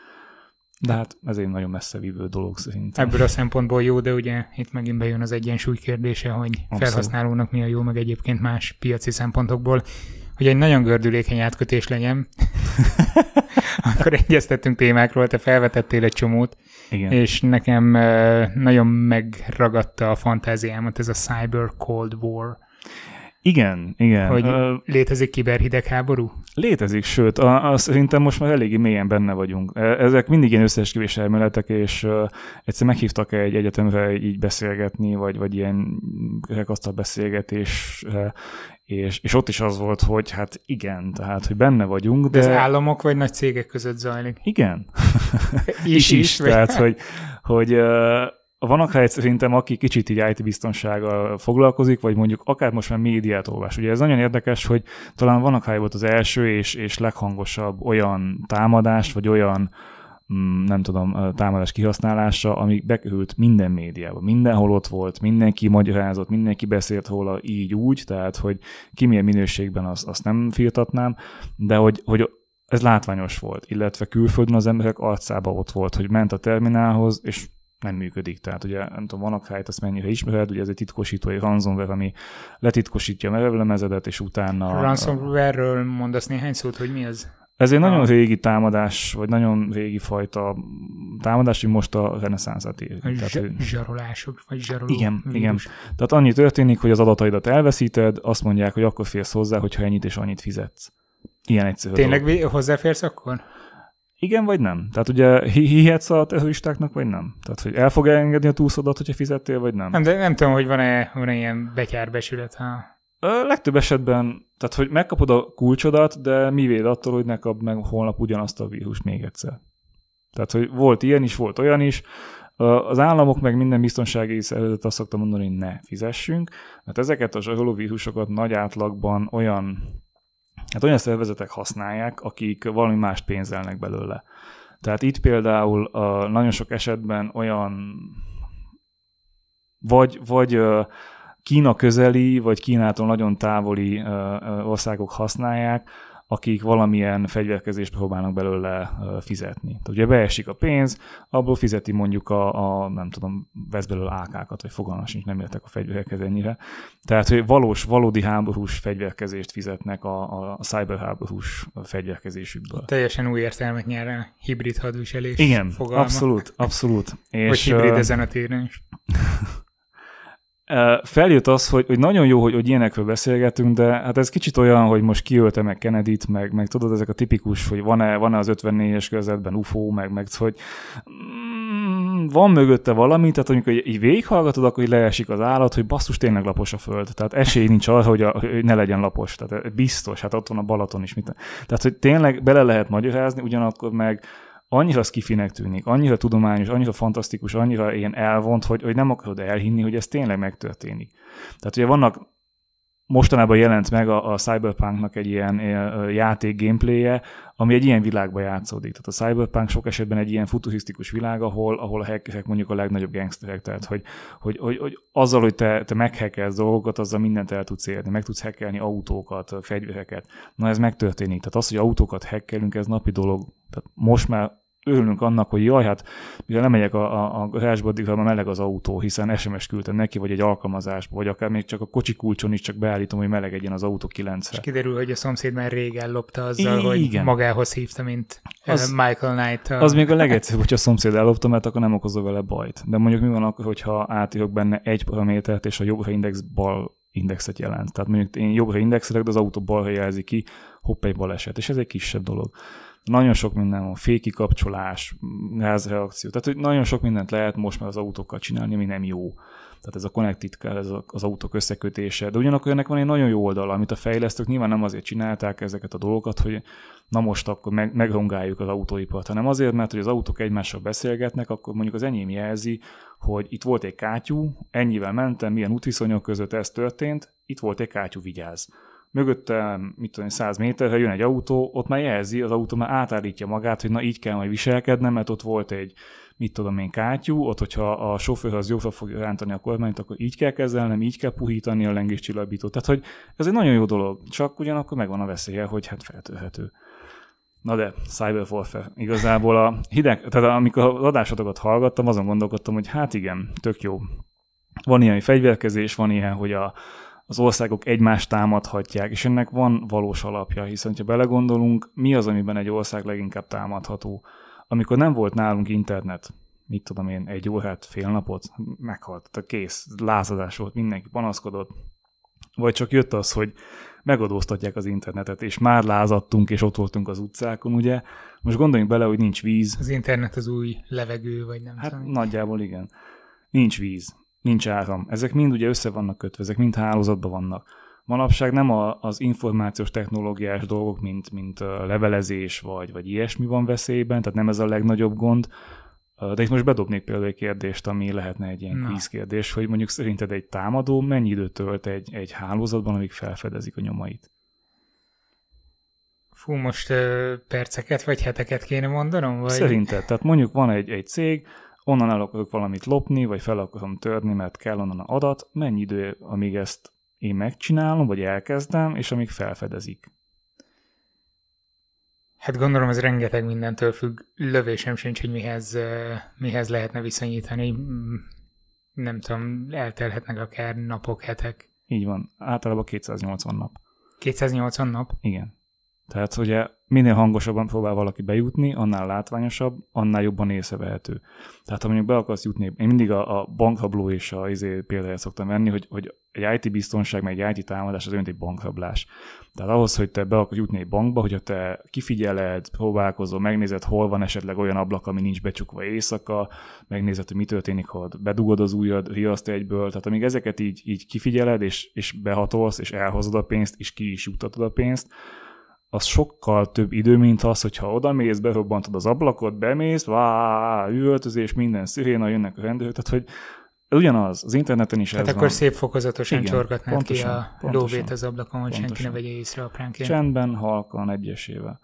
De hát ez egy nagyon messze vívő dolog szerintem. Ebből a szempontból jó, de ugye itt megint bejön az egyensúly kérdése, hogy Abszolút. felhasználónak mi a jó, meg egyébként más piaci szempontokból. Hogy egy nagyon gördülékeny átkötés legyen, akkor egyeztettünk témákról, te felvetettél egy csomót, Igen. és nekem nagyon megragadta a fantáziámat ez a Cyber Cold War igen, igen. Hogy uh, létezik kiberhidegháború? Létezik, sőt, a, a, szerintem most már eléggé mélyen benne vagyunk. E, ezek mindig ilyen összeesküvés elméletek, és uh, egyszer meghívtak egy egyetemre így beszélgetni, vagy, vagy ilyen rekasztal beszélgetés, uh, és, és ott is az volt, hogy hát igen, tehát, hogy benne vagyunk, de... de ez államok vagy nagy cégek között zajlik? Igen. is, is, is. Tehát, hogy, hogy uh, vannak helyet szerintem, aki kicsit így IT biztonsággal foglalkozik, vagy mondjuk akár most már médiát olvas. Ugye ez nagyon érdekes, hogy talán vannak hely volt az első és, és leghangosabb olyan támadás, vagy olyan mm, nem tudom, támadás kihasználása, ami bekerült minden médiába. Mindenhol ott volt, mindenki magyarázott, mindenki beszélt róla így úgy, tehát hogy ki milyen minőségben azt, azt nem firtatnám, de hogy, hogy ez látványos volt, illetve külföldön az emberek arcába ott volt, hogy ment a terminálhoz, és nem működik. Tehát ugye nem tudom, vannak helyet, azt mennyire ismered, ugye ez egy titkosító, egy ransomware, ami letitkosítja a merevlemezedet, és utána... Ransomware-ről mondasz néhány szót, hogy mi az? Ez egy nagyon régi támadás, vagy nagyon régi fajta támadás, hogy most a reneszánszát ér. Tehát, zsarolások, vagy zsaroló Igen, vírus. igen. Tehát annyi történik, hogy az adataidat elveszíted, azt mondják, hogy akkor férsz hozzá, hogyha ennyit és annyit fizetsz. Ilyen egyszerű. Tényleg dolog. hozzáférsz akkor? Igen vagy nem? Tehát ugye hihetsz a terroristáknak, vagy nem? Tehát, hogy el fog engedni a túlszodat, hogyha fizettél, vagy nem? Nem, de nem tudom, hogy van-e, van-e ilyen betyárbesület, ha... A legtöbb esetben, tehát hogy megkapod a kulcsodat, de mi véd attól, hogy ne kapd meg holnap ugyanazt a vírus még egyszer. Tehát, hogy volt ilyen is, volt olyan is. Az államok meg minden biztonsági szervezet azt szokta mondani, hogy ne fizessünk, mert ezeket a zsaroló vírusokat nagy átlagban olyan Hát olyan szervezetek használják, akik valami mást pénzelnek belőle. Tehát itt például a, nagyon sok esetben olyan vagy, vagy Kína közeli, vagy Kínától nagyon távoli országok használják, akik valamilyen fegyverkezést próbálnak belőle fizetni. Tehát ugye beesik a pénz, abból fizeti mondjuk a, a nem tudom, vesz belőle AK-kat, vagy fogalmam sincs, nem értek a fegyverhez ennyire. Tehát, hogy valós, valódi háborús fegyverkezést fizetnek a, a cyberháborús fegyverkezésükből. Teljesen új értelmet nyer a hibrid hadviselés Igen, fogalma. abszolút, abszolút. És, vagy hibrid ezen a téren is. feljött az, hogy, hogy nagyon jó, hogy, hogy ilyenekről beszélgetünk, de hát ez kicsit olyan, hogy most kiölte meg Kennedy-t, meg, meg tudod, ezek a tipikus, hogy van-e, van-e az 54-es körzetben UFO, meg, meg hogy mm, van mögötte valami, tehát amikor így végighallgatod, akkor így leesik az állat, hogy basszus tényleg lapos a föld. Tehát esély nincs arra, hogy, a, hogy ne legyen lapos. Tehát biztos, hát ott van a Balaton is. Mit. Tehát, hogy tényleg bele lehet magyarázni, ugyanakkor meg annyira skifinek tűnik, annyira tudományos, annyira fantasztikus, annyira ilyen elvont, hogy, hogy nem akarod elhinni, hogy ez tényleg megtörténik. Tehát ugye vannak mostanában jelent meg a, a Cyberpunknak egy ilyen játék gameplayje, ami egy ilyen világba játszódik. Tehát a Cyberpunk sok esetben egy ilyen futurisztikus világ, ahol, ahol a hackerek mondjuk a legnagyobb gangsterek, tehát hogy, hogy, hogy, hogy azzal, hogy te, te meghekkelsz dolgokat, azzal mindent el tudsz érni, meg tudsz hackelni autókat, fegyvereket. Na ez megtörténik. Tehát az, hogy autókat hackelünk, ez napi dolog. Tehát most már örülünk annak, hogy jaj, hát mivel nem megyek a, a, a garázsba, addig, már meleg az autó, hiszen SMS küldtem neki, vagy egy alkalmazásba, vagy akár még csak a kocsi kulcson is csak beállítom, hogy melegedjen az autó 9 És kiderül, hogy a szomszéd már rég ellopta azzal, I- hogy igen. magához hívta, mint az, Michael Knight. A... Az még a legegyszerűbb, hogyha a szomszéd ellopta, mert akkor nem okozol vele bajt. De mondjuk mi van akkor, hogyha átírok benne egy paramétert, és a jobbra index bal indexet jelent. Tehát mondjuk én jobbra indexelek, de az autó balra jelzi ki, hopp egy baleset, és ez egy kisebb dolog. Nagyon sok minden van, féki kapcsolás, gázreakció, tehát hogy nagyon sok mindent lehet most már az autókkal csinálni, ami nem jó. Tehát ez a connected car, ez az autók összekötése. De ugyanakkor ennek van egy nagyon jó oldala, amit a fejlesztők nyilván nem azért csinálták ezeket a dolgokat, hogy na most akkor meg, megrongáljuk az autóipart, hanem azért, mert hogy az autók egymással beszélgetnek, akkor mondjuk az enyém jelzi, hogy itt volt egy kátyú, ennyivel mentem, milyen útviszonyok között ez történt, itt volt egy kátyú, vigyáz mögötte, mit tudom, 100 méterre jön egy autó, ott már jelzi, az autó már átállítja magát, hogy na így kell majd viselkednem, mert ott volt egy, mit tudom én, kátyú, ott, hogyha a sofőr az jobbra fogja rántani a kormányt, akkor így kell kezelnem, így kell puhítani a lengéscsillapítót. Tehát, hogy ez egy nagyon jó dolog, csak ugyanakkor megvan a veszélye, hogy hát feltörhető. Na de, Cyber Warfare. Igazából a hideg, tehát amikor az adásotokat hallgattam, azon gondolkodtam, hogy hát igen, tök jó. Van ilyen fegyverkezés, van ilyen, hogy a, az országok egymást támadhatják, és ennek van valós alapja, hiszen ha belegondolunk, mi az, amiben egy ország leginkább támadható? Amikor nem volt nálunk internet, mit tudom én, egy órát, fél napot, meghalt, tehát kész, lázadás volt, mindenki panaszkodott, vagy csak jött az, hogy megadóztatják az internetet, és már lázadtunk, és ott voltunk az utcákon, ugye? Most gondoljunk bele, hogy nincs víz. Az internet az új levegő, vagy nem Hát tudom. nagyjából igen. Nincs víz nincs áram. Ezek mind ugye össze vannak kötve, ezek mind hálózatban vannak. Manapság nem a, az információs technológiás dolgok, mint, mint levelezés vagy, vagy ilyesmi van veszélyben, tehát nem ez a legnagyobb gond, de itt most bedobnék például egy kérdést, ami lehetne egy ilyen kvízkérdés, hogy mondjuk szerinted egy támadó mennyi időt tölt egy, egy hálózatban, amíg felfedezik a nyomait? Fú, most uh, perceket vagy heteket kéne mondanom? Vagy? Szerinted. Tehát mondjuk van egy, egy cég, onnan el akarok valamit lopni, vagy fel akarom törni, mert kell onnan adat, mennyi idő, amíg ezt én megcsinálom, vagy elkezdem, és amíg felfedezik? Hát gondolom ez rengeteg mindentől függ. Lövésem sincs, hogy mihez, mihez lehetne viszonyítani. Mm, nem tudom, eltelhetnek akár napok, hetek. Így van. Általában 280 nap. 280 nap? Igen. Tehát ugye minél hangosabban próbál valaki bejutni, annál látványosabb, annál jobban észrevehető. Tehát ha mondjuk be akarsz jutni, én mindig a, a bankrabló és a izé példáját szoktam venni, hogy, hogy egy IT biztonság, meg egy IT támadás az olyan, egy bankrablás. Tehát ahhoz, hogy te be akarsz jutni egy bankba, hogyha te kifigyeled, próbálkozol, megnézed, hol van esetleg olyan ablak, ami nincs becsukva éjszaka, megnézed, hogy mi történik, ha bedugod az ujjad, riaszt egyből. Tehát amíg ezeket így, így kifigyeled, és, és behatolsz, és elhozod a pénzt, és ki is juttatod a pénzt, az sokkal több idő, mint az, hogyha oda mész, berobbantod az ablakot, bemész, vá, üvöltözés, minden sziréna, jönnek a rendőrök, tehát hogy ugyanaz, az interneten is Tehát ez akkor van. szép fokozatosan Igen, csorgatnád pontosan, ki a pontosan. lóvét az ablakon, hogy senki ne Pontosan. vegye észre apránként. Csendben, halkan, egyesével.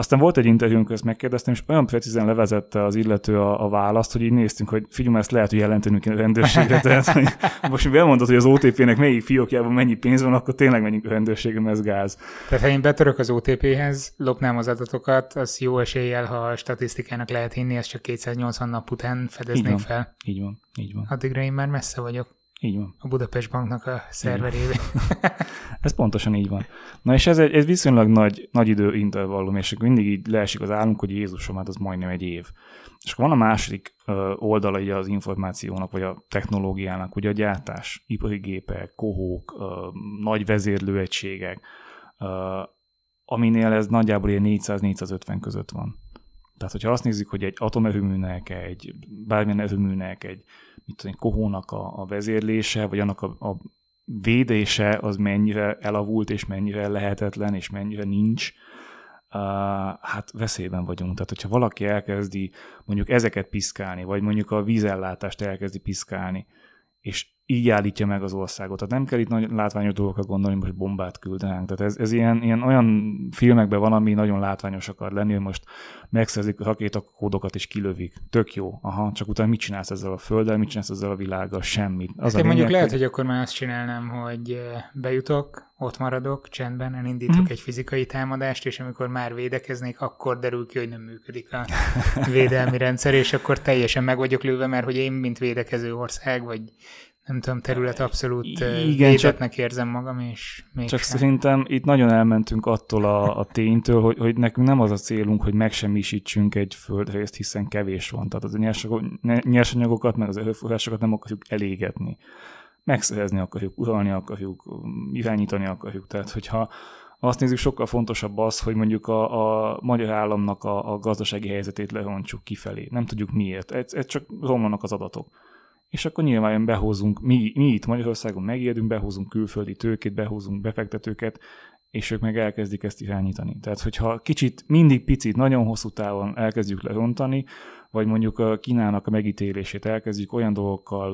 Aztán volt egy interjúnk, ezt megkérdeztem, és olyan precízen levezette az illető a, a választ, hogy így néztünk, hogy figyelj, ezt lehet, hogy jelentenünk a rendőrségre. Tehát, hogy most mi elmondod, hogy az OTP-nek melyik fiókjában mennyi pénz van, akkor tényleg menjünk a rendőrségre, mert ez gáz. Tehát ha én betörök az OTP-hez, lopnám az adatokat, az jó eséllyel, ha a statisztikának lehet hinni, ezt csak 280 nap után Így fedeznék van. fel. Így van, így van, Addigra én már messze vagyok így van. a Budapest Banknak a szerverébe. Ez pontosan így van. Na és ez egy ez viszonylag nagy, nagy idő intervallum, és mindig így leesik az állunk, hogy Jézusom, hát az majdnem egy év. És van a második oldala így az információnak, vagy a technológiának, ugye a gyártás, ipari gépek, kohók, nagy vezérlőegységek, aminél ez nagyjából ilyen 400-450 között van. Tehát, hogyha azt nézzük, hogy egy atomerőműnek, egy bármilyen erőműnek, egy, mit tudom, egy kohónak a, a vezérlése, vagy annak a, a védése az mennyire elavult, és mennyire lehetetlen, és mennyire nincs, uh, hát veszélyben vagyunk. Tehát, hogyha valaki elkezdi mondjuk ezeket piszkálni, vagy mondjuk a vízellátást elkezdi piszkálni, és így állítja meg az országot. Tehát nem kell itt nagy látványos dolgokra gondolni, hogy most bombát küldenánk. Tehát ez, ez ilyen, ilyen, olyan filmekben van, ami nagyon látványos akar lenni, hogy most megszerzik a rakétakódokat és kilövik. Tök jó. Aha, csak utána mit csinálsz ezzel a földdel, mit csinálsz ezzel a világgal? Semmit. Az Hát én mondjuk lehet, hogy akkor már azt csinálnám, hogy bejutok, ott maradok, csendben, elindítok Mhm. egy fizikai támadást, és amikor már védekeznék, akkor derül ki, hogy nem működik a védelmi rendszer, és akkor teljesen meg vagyok lőve, mert hogy én, mint védekező ország, vagy nem tudom, terület abszolút Igen, csak- érzem magam, és még Csak szerintem itt nagyon elmentünk attól a, a ténytől, hogy, hogy nekünk nem az a célunk, hogy megsemmisítsünk egy földrészt, hiszen kevés van. Tehát az ne- nyersanyagokat, meg az erőforrásokat nem akarjuk elégetni. Megszerezni akarjuk, uralni akarjuk, irányítani akarjuk. Tehát, hogyha azt nézzük, sokkal fontosabb az, hogy mondjuk a, a magyar államnak a, a gazdasági helyzetét lerontsuk kifelé. Nem tudjuk miért. Ez, ez csak romlanak az adatok. És akkor nyilván behozunk, mi, mi itt Magyarországon megijedünk, behozunk külföldi tőkét, behozunk befektetőket, és ők meg elkezdik ezt irányítani. Tehát, hogyha kicsit, mindig picit, nagyon hosszú távon elkezdjük lerontani, vagy mondjuk a Kínának a megítélését elkezdjük olyan dolgokkal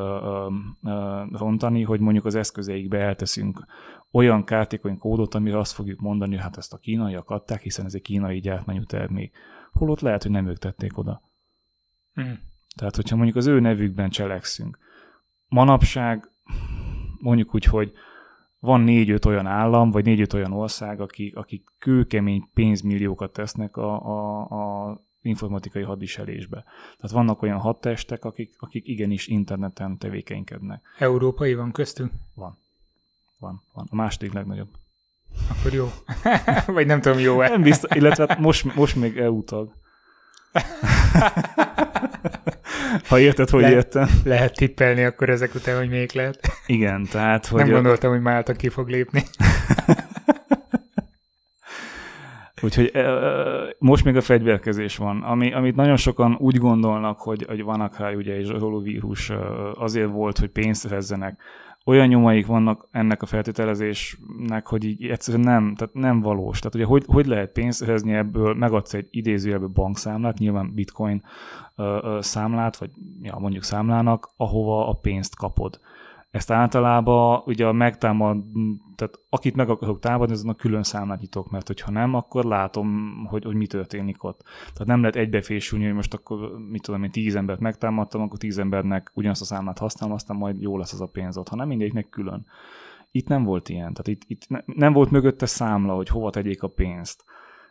rontani, hogy mondjuk az eszközeikbe elteszünk olyan kártékony kódot, amire azt fogjuk mondani, hogy hát ezt a kínaiak adták, hiszen ez egy kínai gyártmányú termék. Holott lehet, hogy nem ők tették oda. Hm. Tehát, hogyha mondjuk az ő nevükben cselekszünk. Manapság mondjuk úgy, hogy van négy-öt olyan állam, vagy négy-öt olyan ország, akik, akik kőkemény pénzmilliókat tesznek a, a, a informatikai hadviselésbe. Tehát vannak olyan hadtestek, akik, akik igenis interneten tevékenykednek. Európai van köztünk? Van. Van. Van. A második legnagyobb. Akkor jó. Vagy nem tudom, jó-e. Nem biztos, illetve hát most, most még EU tag. Ha érted, hogy Le- értem. Lehet tippelni akkor ezek után, hogy még lehet. Igen, tehát, hogy... Nem gondoltam, hogy Málta ki fog lépni. Úgyhogy most még a fegyverkezés van, ami, amit nagyon sokan úgy gondolnak, hogy, hogy vannak rá ugye egy zsarolóvírus ö, azért volt, hogy pénzt szerezzenek. Olyan nyomaik vannak ennek a feltételezésnek, hogy így egyszerűen nem, tehát nem valós. Tehát ugye hogy, hogy lehet pénzt szerezni ebből, megadsz egy idézőjelben bankszámlát, nyilván bitcoin ö, ö, számlát, vagy ja, mondjuk számlának, ahova a pénzt kapod. Ezt általában ugye a megtámad, tehát akit meg akarok támadni, azon a külön számlát nyitok, mert hogyha nem, akkor látom, hogy, hogy mi történik ott. Tehát nem lehet egybefésülni, hogy most akkor, mit tudom én, tíz embert megtámadtam, akkor tíz embernek ugyanazt a számlát használom, aztán majd jó lesz az a pénz ott, hanem mindegyiknek külön. Itt nem volt ilyen, tehát itt, itt ne, nem volt mögötte számla, hogy hova tegyék a pénzt.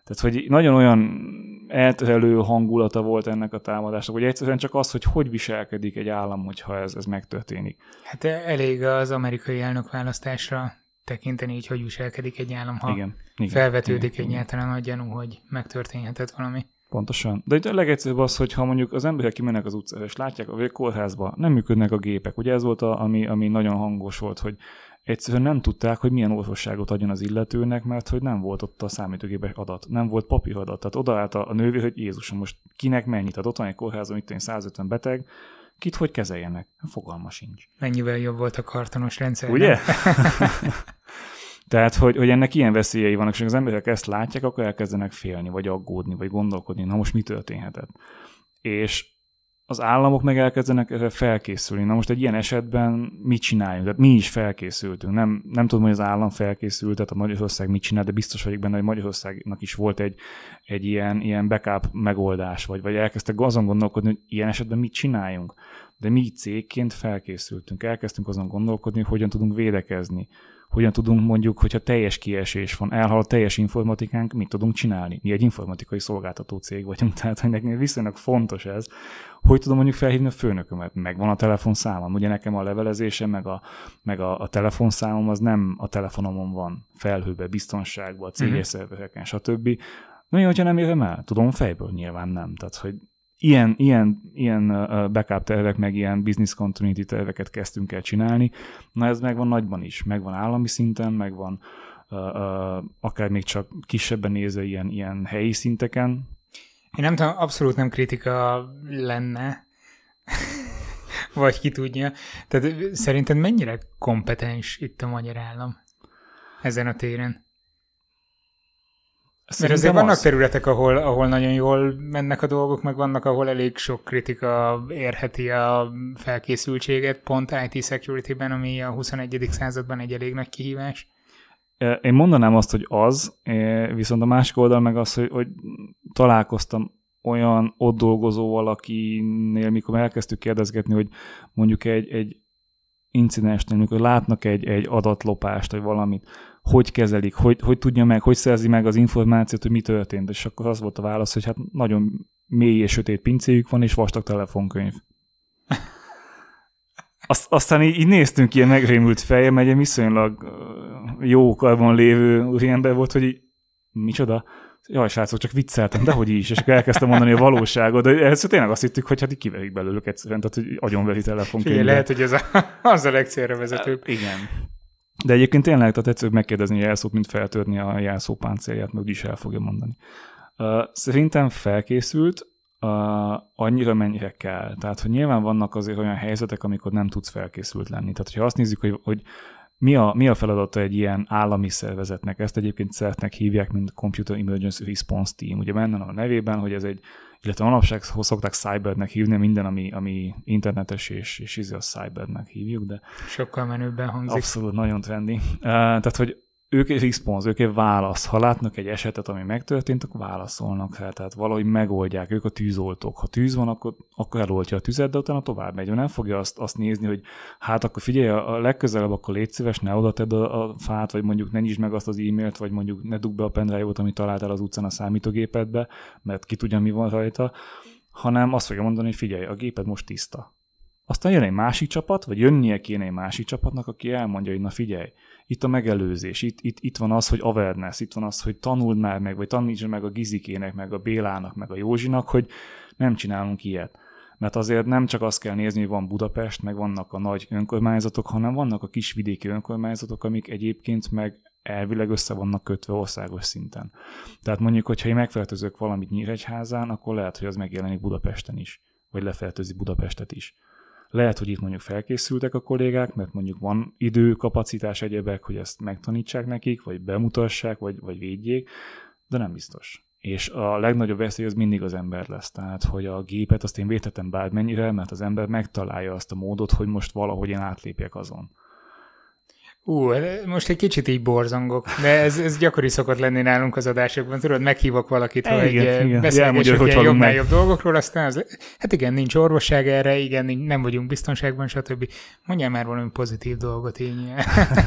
Tehát, hogy nagyon olyan elterelő hangulata volt ennek a támadásnak, hogy egyszerűen csak az, hogy hogy viselkedik egy állam, hogyha ez, ez megtörténik. Hát elég az amerikai elnökválasztásra tekinteni így, hogy viselkedik egy állam, ha igen, igen, felvetődik igen, egyáltalán nagy gyanú, hogy megtörténhetett valami. Pontosan. De itt a legegyszerűbb az, hogy ha mondjuk az emberek kimennek az utcára, és látják, hogy a kórházban nem működnek a gépek. Ugye ez volt, a, ami, ami nagyon hangos volt, hogy egyszerűen nem tudták, hogy milyen orvosságot adjon az illetőnek, mert hogy nem volt ott a számítógépes adat, nem volt papíradat. Tehát odaállt a, nővér, hogy Jézusom, most kinek mennyi? Tehát ott van egy kórházban, itt 150 beteg, kit hogy kezeljenek? Fogalma sincs. Mennyivel jobb volt a kartonos rendszer. Ugye? Tehát, hogy, hogy ennek ilyen veszélyei vannak, és az emberek ezt látják, akkor elkezdenek félni, vagy aggódni, vagy gondolkodni, na most mi történhetett. És az államok meg elkezdenek erre felkészülni. Na most egy ilyen esetben mit csináljunk? Tehát mi is felkészültünk. Nem, nem tudom, hogy az állam felkészült, tehát a Magyarország mit csinál, de biztos vagyok benne, hogy Magyarországnak is volt egy, egy ilyen, ilyen backup megoldás, vagy, vagy elkezdtek azon gondolkodni, hogy ilyen esetben mit csináljunk. De mi cégként felkészültünk, elkezdtünk azon gondolkodni, hogy hogyan tudunk védekezni, hogyan tudunk mondjuk, hogyha teljes kiesés van, elhal a teljes informatikánk, mit tudunk csinálni? Mi egy informatikai szolgáltató cég vagyunk, tehát hogy nekem viszonylag fontos ez, hogy tudom mondjuk felhívni a főnökömet, megvan a telefonszámom, ugye nekem a levelezésem, meg a, meg a, a telefonszámom az nem a telefonomon van, felhőbe, biztonságban, céges uh-huh. szervereken, stb. Na mi, hogyha nem érem el? Tudom fejből? Nyilván nem. Tehát, hogy ilyen, ilyen, ilyen backup tervek, meg ilyen business continuity terveket kezdtünk el csinálni. Na ez megvan nagyban is, megvan állami szinten, megvan uh, akár még csak kisebben nézve ilyen, ilyen helyi szinteken. Én nem tudom, abszolút nem kritika lenne, vagy ki tudja. Tehát szerinted mennyire kompetens itt a magyar állam ezen a téren? Mert azért vannak az. területek, ahol, ahol nagyon jól mennek a dolgok, meg vannak, ahol elég sok kritika érheti a felkészültséget, pont IT security-ben, ami a 21. században egy elég nagy kihívás. Én mondanám azt, hogy az, viszont a másik oldal meg az, hogy, hogy találkoztam olyan ott dolgozó valakinél, mikor elkezdtük kérdezgetni, hogy mondjuk egy, egy incidensnél, amikor látnak egy, egy adatlopást, vagy valamit, hogy kezelik, hogy, hogy tudja meg, hogy szerzi meg az információt, hogy mi történt. És akkor az volt a válasz, hogy hát nagyon mély és sötét pincéjük van, és vastag telefonkönyv. Azt, aztán így, így néztünk ilyen megrémült feje, mert egy viszonylag jó karban lévő ember volt, hogy így, micsoda? Jaj, srácok, csak vicceltem, de hogy is, és akkor elkezdtem mondani a valóságot, de először tényleg azt hittük, hogy hát így kiverik belőlük egyszerűen, tehát hogy agyonveri telefonkönyvbe. lehet, hogy ez a, az a legcélra vezető. Igen. De egyébként tényleg tehát egyszerűbb megkérdezni a jelszót, mint feltörni a jelszó páncélját, meg úgyis el fogja mondani. Uh, szerintem felkészült, uh, annyira mennyire kell. Tehát, hogy nyilván vannak azért olyan helyzetek, amikor nem tudsz felkészült lenni. Tehát, hogyha azt nézzük, hogy, hogy mi a, mi a feladata egy ilyen állami szervezetnek? Ezt egyébként szeretnek hívják, mint Computer Emergency Response Team. Ugye benne a nevében, hogy ez egy, illetve manapság szokták cybernek hívni, minden, ami, ami internetes és, és izé a cybernek hívjuk, de... Sokkal menőbben hangzik. Abszolút, nagyon trendi. Uh, tehát, hogy ők egy response, ők egy válasz. Ha látnak egy esetet, ami megtörtént, akkor válaszolnak rá, tehát valahogy megoldják, ők a tűzoltók. Ha tűz van, akkor, akkor eloltja a tüzet, de utána tovább megy. Nem fogja azt, azt nézni, hogy hát akkor figyelj, a legközelebb akkor légy szíves, ne oda tedd a, a fát, vagy mondjuk ne nyisd meg azt az e-mailt, vagy mondjuk ne dugd be a pendrive-ot, amit találtál az utcán a számítógépedbe, mert ki tudja, mi van rajta, hanem azt fogja mondani, hogy figyelj, a géped most tiszta. Aztán jön egy másik csapat, vagy jönnie kéne egy másik csapatnak, aki elmondja, hogy na figyelj, itt a megelőzés, itt, itt, itt van az, hogy awareness, itt van az, hogy tanuld már meg, vagy tanítsd meg a Gizikének, meg a Bélának, meg a Józsinak, hogy nem csinálunk ilyet. Mert azért nem csak azt kell nézni, hogy van Budapest, meg vannak a nagy önkormányzatok, hanem vannak a kis vidéki önkormányzatok, amik egyébként meg elvileg össze vannak kötve országos szinten. Tehát mondjuk, hogyha én megfertőzök valamit Nyíregyházán, akkor lehet, hogy az megjelenik Budapesten is, vagy lefertőzi Budapestet is. Lehet, hogy itt mondjuk felkészültek a kollégák, mert mondjuk van idő, kapacitás, egyebek, hogy ezt megtanítsák nekik, vagy bemutassák, vagy, vagy védjék, de nem biztos. És a legnagyobb veszély az mindig az ember lesz. Tehát, hogy a gépet azt én védhetem bármennyire, mert az ember megtalálja azt a módot, hogy most valahogy én átlépjek azon. Ú, most egy kicsit így borzongok, de ez, ez gyakori szokott lenni nálunk az adásokban. Tudod, meghívok valakit, igen, hogy igen. beszélgessünk ja, ilyen jobb jobb dolgokról, aztán az, hát igen, nincs orvosság erre, igen, nem vagyunk biztonságban, stb. Mondjál már valami pozitív dolgot így.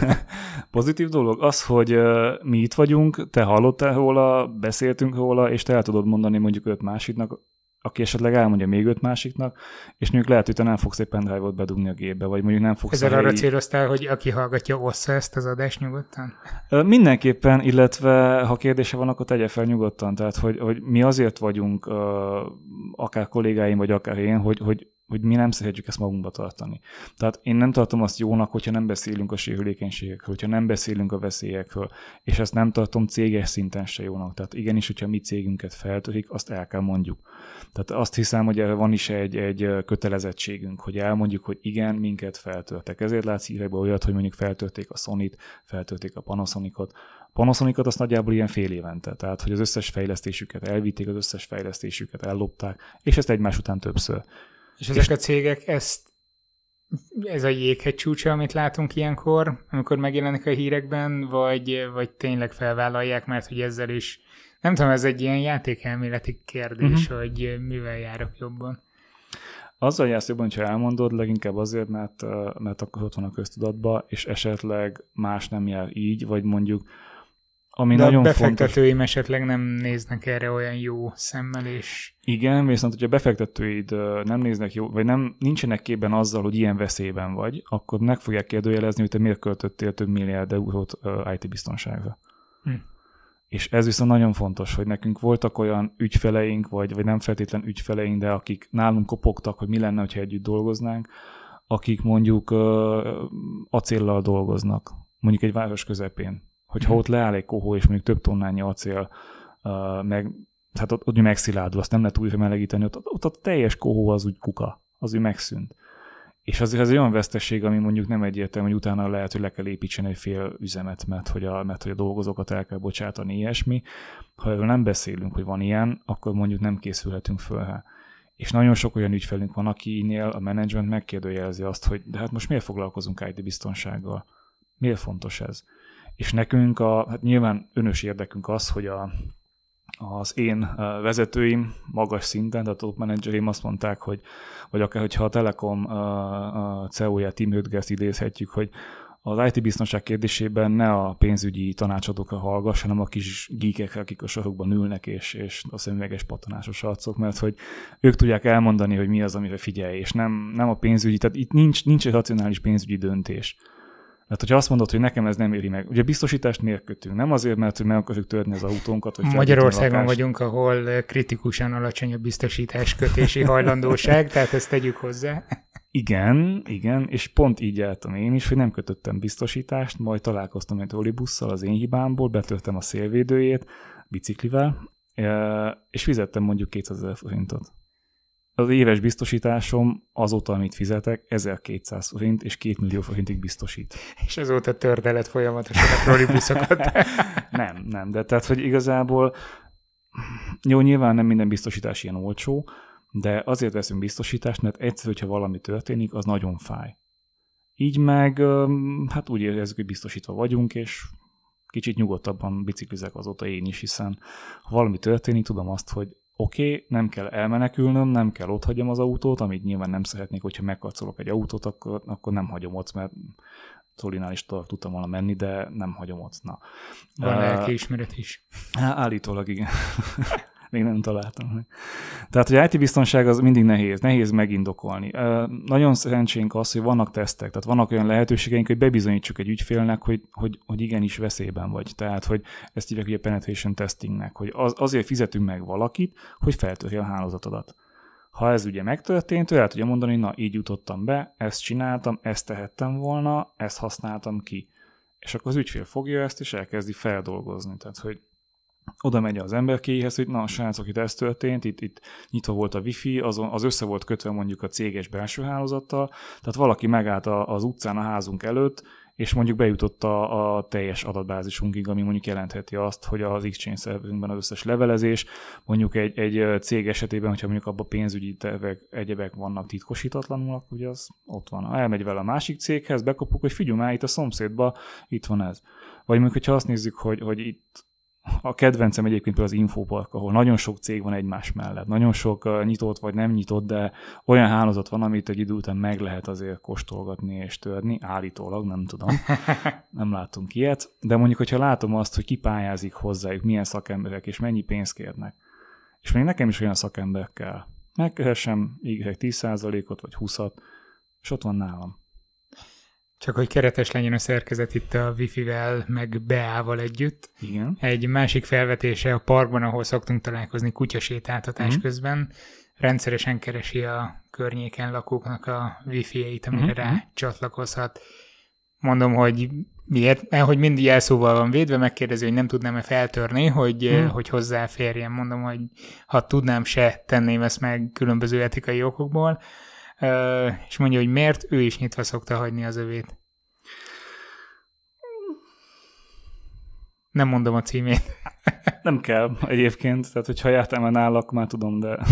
pozitív dolog az, hogy mi itt vagyunk, te hallottál róla, beszéltünk róla, és te el tudod mondani mondjuk öt másiknak, aki esetleg elmondja még öt másiknak, és mondjuk lehet, hogy te nem fogsz egy pendrive-ot bedugni a gépbe, vagy mondjuk nem fogsz... Ezzel helyi... arra céloztál, hogy aki hallgatja, ossza ezt az adást nyugodtan? Mindenképpen, illetve ha kérdése van, akkor tegye fel nyugodtan. Tehát, hogy, hogy mi azért vagyunk, akár kollégáim, vagy akár én, hogy, hogy hogy mi nem szeretjük ezt magunkba tartani. Tehát én nem tartom azt jónak, hogyha nem beszélünk a sérülékenységekről, hogyha nem beszélünk a veszélyekről, és ezt nem tartom céges szinten se jónak. Tehát igenis, hogyha mi cégünket feltörik, azt el kell mondjuk. Tehát azt hiszem, hogy erre van is egy, egy kötelezettségünk, hogy elmondjuk, hogy igen, minket feltörtek. Ezért látsz hírekben olyat, hogy mondjuk feltörték a Sony-t, feltörték a Panasonicot. Panasonicot azt nagyjából ilyen fél évente, tehát hogy az összes fejlesztésüket elvitték, az összes fejlesztésüket ellopták, és ezt egymás után többször És ezek a cégek ezt ez a jéghegy csúcsa, amit látunk ilyenkor, amikor megjelenik a hírekben, vagy, vagy tényleg felvállalják, mert hogy ezzel is, nem tudom, ez egy ilyen játékelméleti kérdés, uh-huh. hogy mivel járok jobban. Azzal jársz jobban, ha elmondod, leginkább azért, mert, mert akkor ott van a köztudatba, és esetleg más nem jár így, vagy mondjuk ami De nagyon a befektetőim fontos. esetleg nem néznek erre olyan jó szemmel, és... Igen, viszont hogyha befektetőid nem néznek jó, vagy nem nincsenek képben azzal, hogy ilyen veszélyben vagy, akkor meg fogják kérdőjelezni, hogy te miért költöttél több milliárd eurót IT biztonságra. Hm. És ez viszont nagyon fontos, hogy nekünk voltak olyan ügyfeleink, vagy, vagy nem feltétlen ügyfeleink, de akik nálunk kopogtak, hogy mi lenne, ha együtt dolgoznánk, akik mondjuk uh, acéllal dolgoznak, mondjuk egy város közepén, hogyha ott leáll egy kohó, és mondjuk több tonnányi acél, uh, meg, hát ott, ott megszilárdul, azt nem lehet újra melegíteni, ott, ott a teljes kohó az úgy kuka, az úgy megszűnt. És azért ez olyan vesztesség, ami mondjuk nem egyértelmű, hogy utána lehet, hogy le kell építeni egy fél üzemet, mert hogy a, mert hogy a dolgozókat el kell bocsátani, ilyesmi. Ha erről nem beszélünk, hogy van ilyen, akkor mondjuk nem készülhetünk föl. És nagyon sok olyan ügyfelünk van, akinél a menedzsment megkérdőjelezi azt, hogy de hát most miért foglalkozunk IT biztonsággal? Miért fontos ez? És nekünk a, hát nyilván önös érdekünk az, hogy a, az én vezetőim magas szinten, tehát top menedzsereim azt mondták, hogy, vagy akár, hogyha a Telekom CEO-ját Tim Hödgeszt idézhetjük, hogy az IT biztonság kérdésében ne a pénzügyi tanácsadókra hallgass, hanem a kis geekekre, akik a sorokban ülnek, és, és a szemüveges patonásos arcok, mert hogy ők tudják elmondani, hogy mi az, amire figyelj, és nem, nem a pénzügyi, tehát itt nincs, nincs egy racionális pénzügyi döntés. Mert hogyha azt mondod, hogy nekem ez nem éri meg, ugye biztosítást miért kötünk? Nem azért, mert hogy meg akarjuk törni az autónkat. Vagy Magyarországon vagyunk, ahol kritikusan alacsony a biztosítás kötési hajlandóság, tehát ezt tegyük hozzá. Igen, igen, és pont így jártam én is, hogy nem kötöttem biztosítást, majd találkoztam egy trollibusszal az én hibámból, betörtem a szélvédőjét biciklivel, és fizettem mondjuk 200 ezer forintot az éves biztosításom azóta, amit fizetek, 1200 forint és 2 millió forintig biztosít. És azóta tördelet folyamatosan a trollibuszokat. nem, nem, de tehát, hogy igazából jó, nyilván nem minden biztosítás ilyen olcsó, de azért veszünk biztosítást, mert egyszer, hogyha valami történik, az nagyon fáj. Így meg, hát úgy érezzük, hogy biztosítva vagyunk, és kicsit nyugodtabban biciklizek azóta én is, hiszen ha valami történik, tudom azt, hogy oké, okay, nem kell elmenekülnöm, nem kell ott hagyjam az autót, amit nyilván nem szeretnék, hogyha megkarcolok egy autót, akkor, akkor nem hagyom ott, mert Zolinál is tudtam volna menni, de nem hagyom ott. Na. Van uh, lelkiismeret is. Állítólag igen. még nem találtam. Tehát, hogy IT biztonság az mindig nehéz, nehéz megindokolni. Nagyon szerencsénk az, hogy vannak tesztek, tehát vannak olyan lehetőségeink, hogy bebizonyítsuk egy ügyfélnek, hogy, hogy, hogy igenis veszélyben vagy. Tehát, hogy ezt hívják ugye penetration testingnek, hogy az, azért fizetünk meg valakit, hogy feltörje a hálózatodat. Ha ez ugye megtörtént, ő el tudja mondani, na, így jutottam be, ezt csináltam, ezt tehettem volna, ezt használtam ki. És akkor az ügyfél fogja ezt, és elkezdi feldolgozni. Tehát, hogy oda megy az emberkéhez, hogy na, srácok, itt ez történt, itt, itt nyitva volt a wifi, azon, az össze volt kötve mondjuk a céges belső hálózattal, tehát valaki megállt a, az utcán a házunk előtt, és mondjuk bejutott a, a teljes adatbázisunkig, ami mondjuk jelentheti azt, hogy az Exchange szerverünkben az összes levelezés, mondjuk egy, egy cég esetében, hogyha mondjuk abban pénzügyi tervek, egyebek vannak titkosítatlanul, ugye az ott van. Elmegy vele a másik céghez, bekopuk, hogy figyelj már itt a szomszédba, itt van ez. Vagy mondjuk, hogyha azt nézzük, hogy, hogy itt a kedvencem egyébként az Infopark, ahol nagyon sok cég van egymás mellett. Nagyon sok nyitott vagy nem nyitott, de olyan hálózat van, amit egy idő után meg lehet azért kóstolgatni és törni. Állítólag, nem tudom. Nem látunk ilyet. De mondjuk, hogyha látom azt, hogy ki pályázik hozzájuk, milyen szakemberek és mennyi pénzt kérnek. És még nekem is olyan szakember kell. Megkeresem Y 10%-ot vagy 20-at, és ott van nálam. Csak hogy keretes legyen a szerkezet itt a Wi-Fi-vel, meg Beával együtt. Igen. Egy másik felvetése a parkban, ahol szoktunk találkozni kutyasétáltatás mm-hmm. közben, rendszeresen keresi a környéken lakóknak a Wi-Fi-jeit, amire mm-hmm. rá csatlakozhat. Mondom, hogy miért? Mert hogy mindig jelszóval van védve, megkérdezi, hogy nem tudnám-e feltörni, hogy, mm. hogy hozzáférjen. Mondom, hogy ha tudnám, se tenném ezt meg különböző etikai okokból és mondja, hogy miért ő is nyitva szokta hagyni az övét. Nem mondom a címét. Nem kell egyébként, tehát hogyha jártam már nálak, már tudom, de...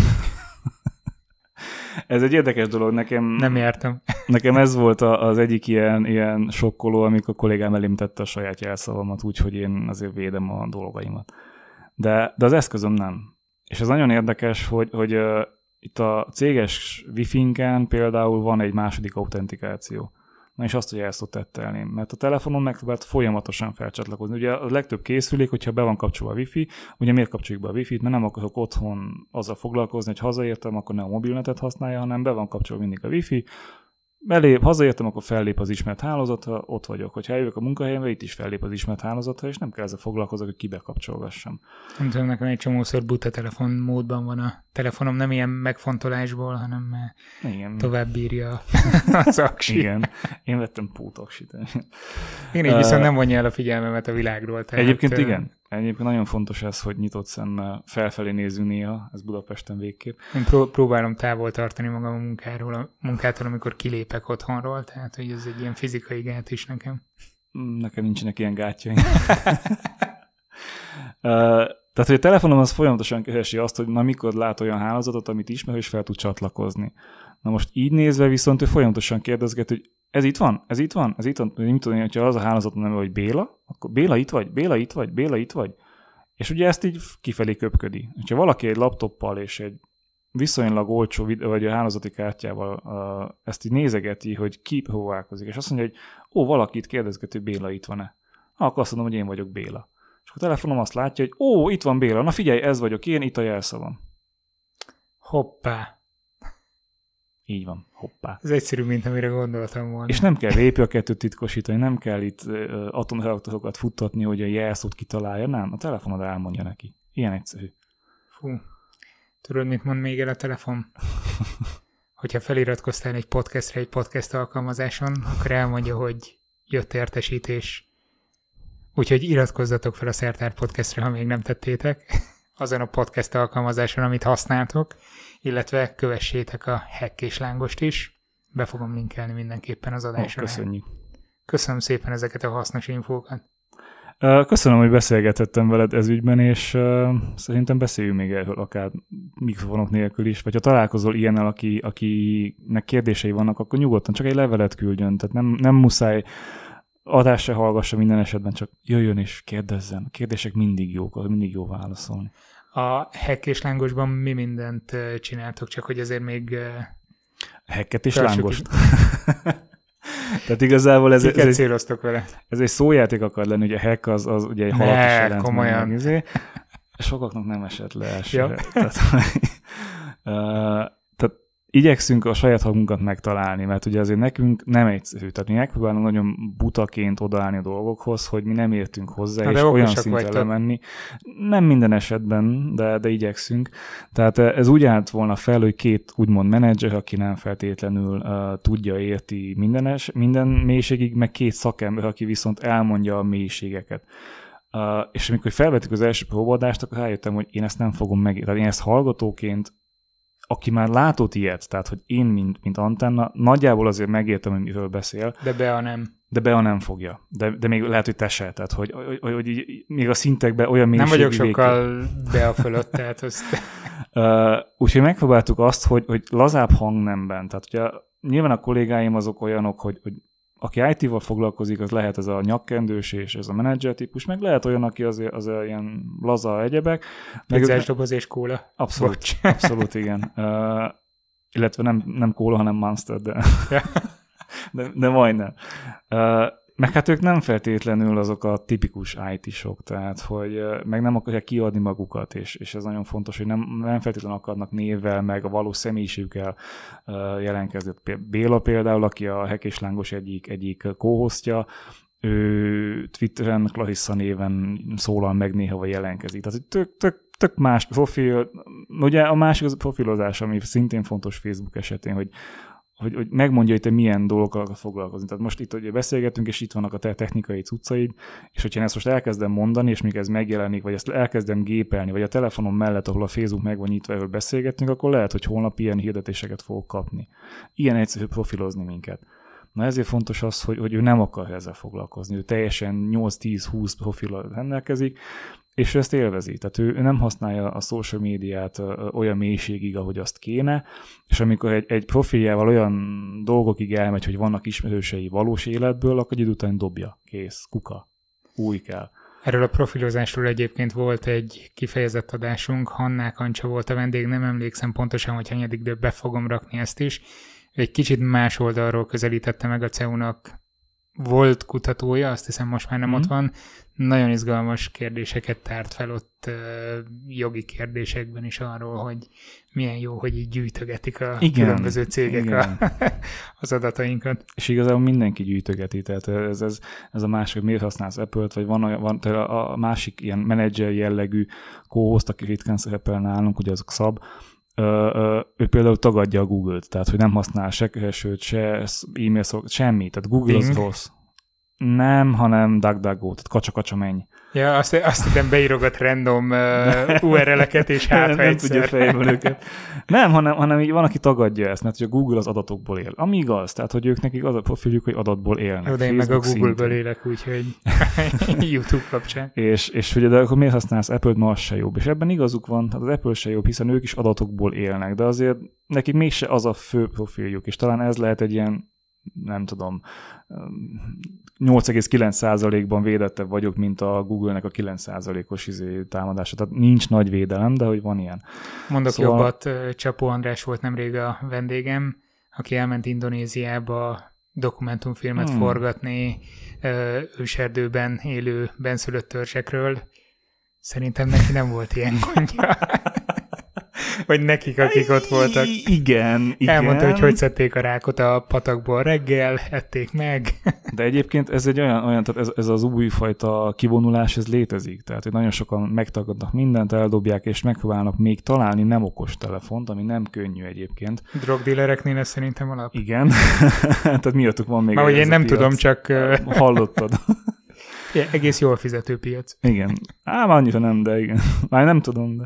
ez egy érdekes dolog. Nekem, Nem jártam. nekem ez volt az egyik ilyen, ilyen sokkoló, amikor a kollégám elém tette a saját jelszavamat, úgyhogy én azért védem a dolgaimat. De, de az eszközöm nem. És ez nagyon érdekes, hogy, hogy itt a céges wifi-nken például van egy második autentikáció. Na és azt, hogy ezt ott tettelném. Mert a telefonon megpróbált folyamatosan felcsatlakozni. Ugye a legtöbb készülék, hogyha be van kapcsolva a wifi, ugye miért kapcsoljuk be a wifi-t, mert nem akarok otthon azzal foglalkozni, hogy hazaértem, akkor nem a mobilnetet használja, hanem be van kapcsolva mindig a wifi, belép, hazaértem, akkor fellép az ismert hálózatra, ott vagyok. Hogyha eljövök a munkahelyemre, itt is fellép az ismert hálózatra, és nem kell ezzel foglalkozok, hogy kibekapcsolgassam. Nem tudom, nekem egy csomószor buta telefon módban van a telefonom, nem ilyen megfontolásból, hanem mert Igen. tovább bírja az aksi. Igen. Én vettem pótoksit. Én így viszont nem vonja el a figyelmemet a világról. Tehát, Egyébként ö, igen. Egyébként nagyon fontos ez, hogy nyitott szemmel felfelé nézzünk néha, ez Budapesten végképp. Én pró- próbálom távol tartani magam a munkáról, a munkától, amikor kilépek otthonról, tehát hogy ez egy ilyen fizikai gát is nekem. Nekem nincsenek ilyen gátjaim. Tehát, hogy a telefonom az folyamatosan keresi azt, hogy na mikor lát olyan hálózatot, amit ismer, és fel tud csatlakozni. Na most így nézve viszont ő folyamatosan kérdezget, hogy ez itt van, ez itt van, ez itt van. Nem tudom, hogyha az a hálózat neve, hogy Béla, akkor Béla itt vagy, Béla itt vagy, Béla itt vagy. És ugye ezt így kifelé köpködi. Ha valaki egy laptoppal és egy viszonylag olcsó vid- vagy a hálózati kártyával uh, ezt így nézegeti, hogy ki próbálkozik, és azt mondja, hogy ó, valaki itt kérdezget, hogy Béla itt van-e. Akkor azt mondom, hogy én vagyok Béla. És akkor a telefonom azt látja, hogy ó, itt van Béla, na figyelj, ez vagyok én, itt a jelszavam. Hoppá! Így van, hoppá. Ez egyszerű, mint amire gondoltam volna. És nem kell VPA2 titkosítani, nem kell itt atomreaktorokat futtatni, hogy a jelszót kitalálja, nem, a telefonod elmondja neki. Ilyen egyszerű. Fú. Tudod, mit mond még el a telefon? Hogyha feliratkoztál egy podcastre egy podcast alkalmazáson, akkor elmondja, hogy jött értesítés. Úgyhogy iratkozzatok fel a Szertár Podcastre, ha még nem tettétek, azon a podcast alkalmazáson, amit használtok, illetve kövessétek a Hack és Lángost is. Be fogom linkelni mindenképpen az adásra. köszönjük. Köszönöm szépen ezeket a hasznos infókat. Köszönöm, hogy beszélgethettem veled ez ügyben, és szerintem beszéljünk még erről akár mikrofonok nélkül is, vagy ha találkozol ilyennel, aki, akinek kérdései vannak, akkor nyugodtan csak egy levelet küldjön, tehát nem, nem muszáj adást se hallgassa minden esetben, csak jöjjön és kérdezzen. A kérdések mindig jók, mindig jó válaszolni. A Hack és Lángosban mi mindent csináltok, csak hogy azért még Hekket és lángost. Tehát igazából ez, ez, kiket egy, céloztok vele. ez egy szójáték akar lenni, ugye a hack az, az ugye egy halat is Ne, jelent. komolyan. meg, izé. Sokaknak nem esett le Ja. elsőre. Tehát, uh, tehát igyekszünk a saját hangunkat megtalálni, mert ugye azért nekünk nem egyszerű. Tehát mi megpróbálunk nagyon butaként odaállni a dolgokhoz, hogy mi nem értünk hozzá, de és olyan szintre lemenni. Nem minden esetben, de, de igyekszünk. Tehát eh, ez úgy állt volna fel, hogy két úgymond menedzser, aki nem feltétlenül uh, tudja, érti minden, es, minden mélységig, meg két szakember, aki viszont elmondja a mélységeket. Uh, és amikor felvettük az első próbadást, akkor rájöttem, hogy én ezt nem fogom meg. Tehát én ezt hallgatóként, aki már látott ilyet, tehát hogy én, mint, mint antenna, nagyjából azért megértem, hogy miről beszél, De be a nem. de Bea nem fogja. De, de még lehet, hogy te se. Tehát, hogy, hogy, hogy, hogy még a szintekben olyan Nem vagyok végig- sokkal be a fölött, tehát azt Uh, úgyhogy megpróbáltuk azt, hogy, hogy lazább hangnemben. Tehát ugye nyilván a kollégáim azok olyanok, hogy, hogy aki IT-val foglalkozik, az lehet ez a nyakkendős és ez a menedzser típus, meg lehet olyan, aki azért, azért ilyen laza egyebek. Pizzás doboz és kóla. abszolút, Bocs. abszolút igen. Uh, illetve nem, nem kóla, hanem Monster, de, de, de majdnem. Uh, meg hát ők nem feltétlenül azok a tipikus IT-sok, tehát hogy meg nem akarják kiadni magukat, és, és ez nagyon fontos, hogy nem, nem feltétlenül akarnak névvel, meg a valós személyiségükkel jelentkezni. Pé- Béla például, aki a Hack és Lángos egyik, egyik kóhoztja, ő Twitteren Clarissa néven szólal meg néha, vagy jelentkezik. Tehát tök, tök, tök más profil. Ugye a másik az a profilozás, ami szintén fontos Facebook esetén, hogy, hogy, hogy megmondja, hogy te milyen dolgokkal akarsz foglalkozni. Tehát most itt ugye beszélgetünk, és itt vannak a te technikai cuccaid, és hogyha én ezt most elkezdem mondani, és még ez megjelenik, vagy ezt elkezdem gépelni, vagy a telefonom mellett, ahol a Facebook meg van nyitva, erről beszélgetünk, akkor lehet, hogy holnap ilyen hirdetéseket fogok kapni. Ilyen egyszerű profilozni minket. Na ezért fontos az, hogy, hogy ő nem akar ezzel foglalkozni. Ő teljesen 8-10-20 profil rendelkezik, és ezt élvezi. Tehát ő, ő nem használja a social médiát olyan mélységig, ahogy azt kéne, és amikor egy, egy profiljával olyan dolgokig elmegy, hogy vannak ismerősei valós életből, akkor egy idő után dobja. Kész, kuka. Új kell. Erről a profilozásról egyébként volt egy kifejezett adásunk, Hannák Ancsa volt a vendég, nem emlékszem pontosan, hogy hanyadik, de be fogom rakni ezt is. Egy kicsit más oldalról közelítette meg a CEU-nak volt kutatója, azt hiszem most már nem mm. ott van, nagyon izgalmas kérdéseket tárt fel ott jogi kérdésekben is arról, hogy milyen jó, hogy így gyűjtögetik a igen, különböző cégek igen. A, az adatainkat. És igazából mindenki gyűjtögeti, tehát ez, ez, ez a másik, miért használsz Apple-t, vagy van, olyan, van tehát a másik ilyen menedzser jellegű kóhozt, aki ritkán szerepel nálunk, ugye azok szab, ő például tagadja a Google-t, tehát hogy nem használ se keresőt, se e-mail szolgáltat, semmi, tehát Google Bing. az rossz. Nem, hanem DuckDuckGo, tehát kacsa-kacsa menj. Ja, azt, azt hiszem beírogat random uh, URL-eket, és hát nem, nem tudja fejből őket. Nem, hanem, hanem így van, aki tagadja ezt, mert hogy a Google az adatokból él. Ami igaz, tehát hogy ők nekik az a profiljuk, hogy adatból élnek. Jó, de én meg a Google-ből élek, úgyhogy YouTube kapcsán. És, és ugye, de akkor miért használsz Apple-t, ma az se jobb. És ebben igazuk van, tehát az Apple se jobb, hiszen ők is adatokból élnek, de azért nekik mégse az a fő profiljuk, és talán ez lehet egy ilyen nem tudom, 8,9%-ban védettebb vagyok, mint a Google-nek a 9%-os izé támadása. Tehát nincs nagy védelem, de hogy van ilyen. Mondok szóval... jobbat, Csapó András volt nemrég a vendégem, aki elment Indonéziába dokumentumfilmet hmm. forgatni őserdőben élő benszülött törzsekről. Szerintem neki nem volt ilyen gondja. Vagy nekik, akik ott voltak. Igen, igen. Elmondta, hogy hogy szedték a rákot a patakból reggel, ették meg. De egyébként ez egy olyan, olyan tehát ez, ez az újfajta kivonulás, ez létezik. Tehát, hogy nagyon sokan megtagadnak mindent, eldobják, és megpróbálnak még találni nem okos telefont, ami nem könnyű egyébként. Drogdílereknél ez szerintem alap. Igen. tehát miattuk van még Már hogy én nem piac. tudom, csak... Hallottad. Ja, egész jól fizető piac. Igen. Á, már annyira nem, de igen. Már nem tudom, de...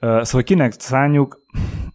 Szóval kinek szánjuk,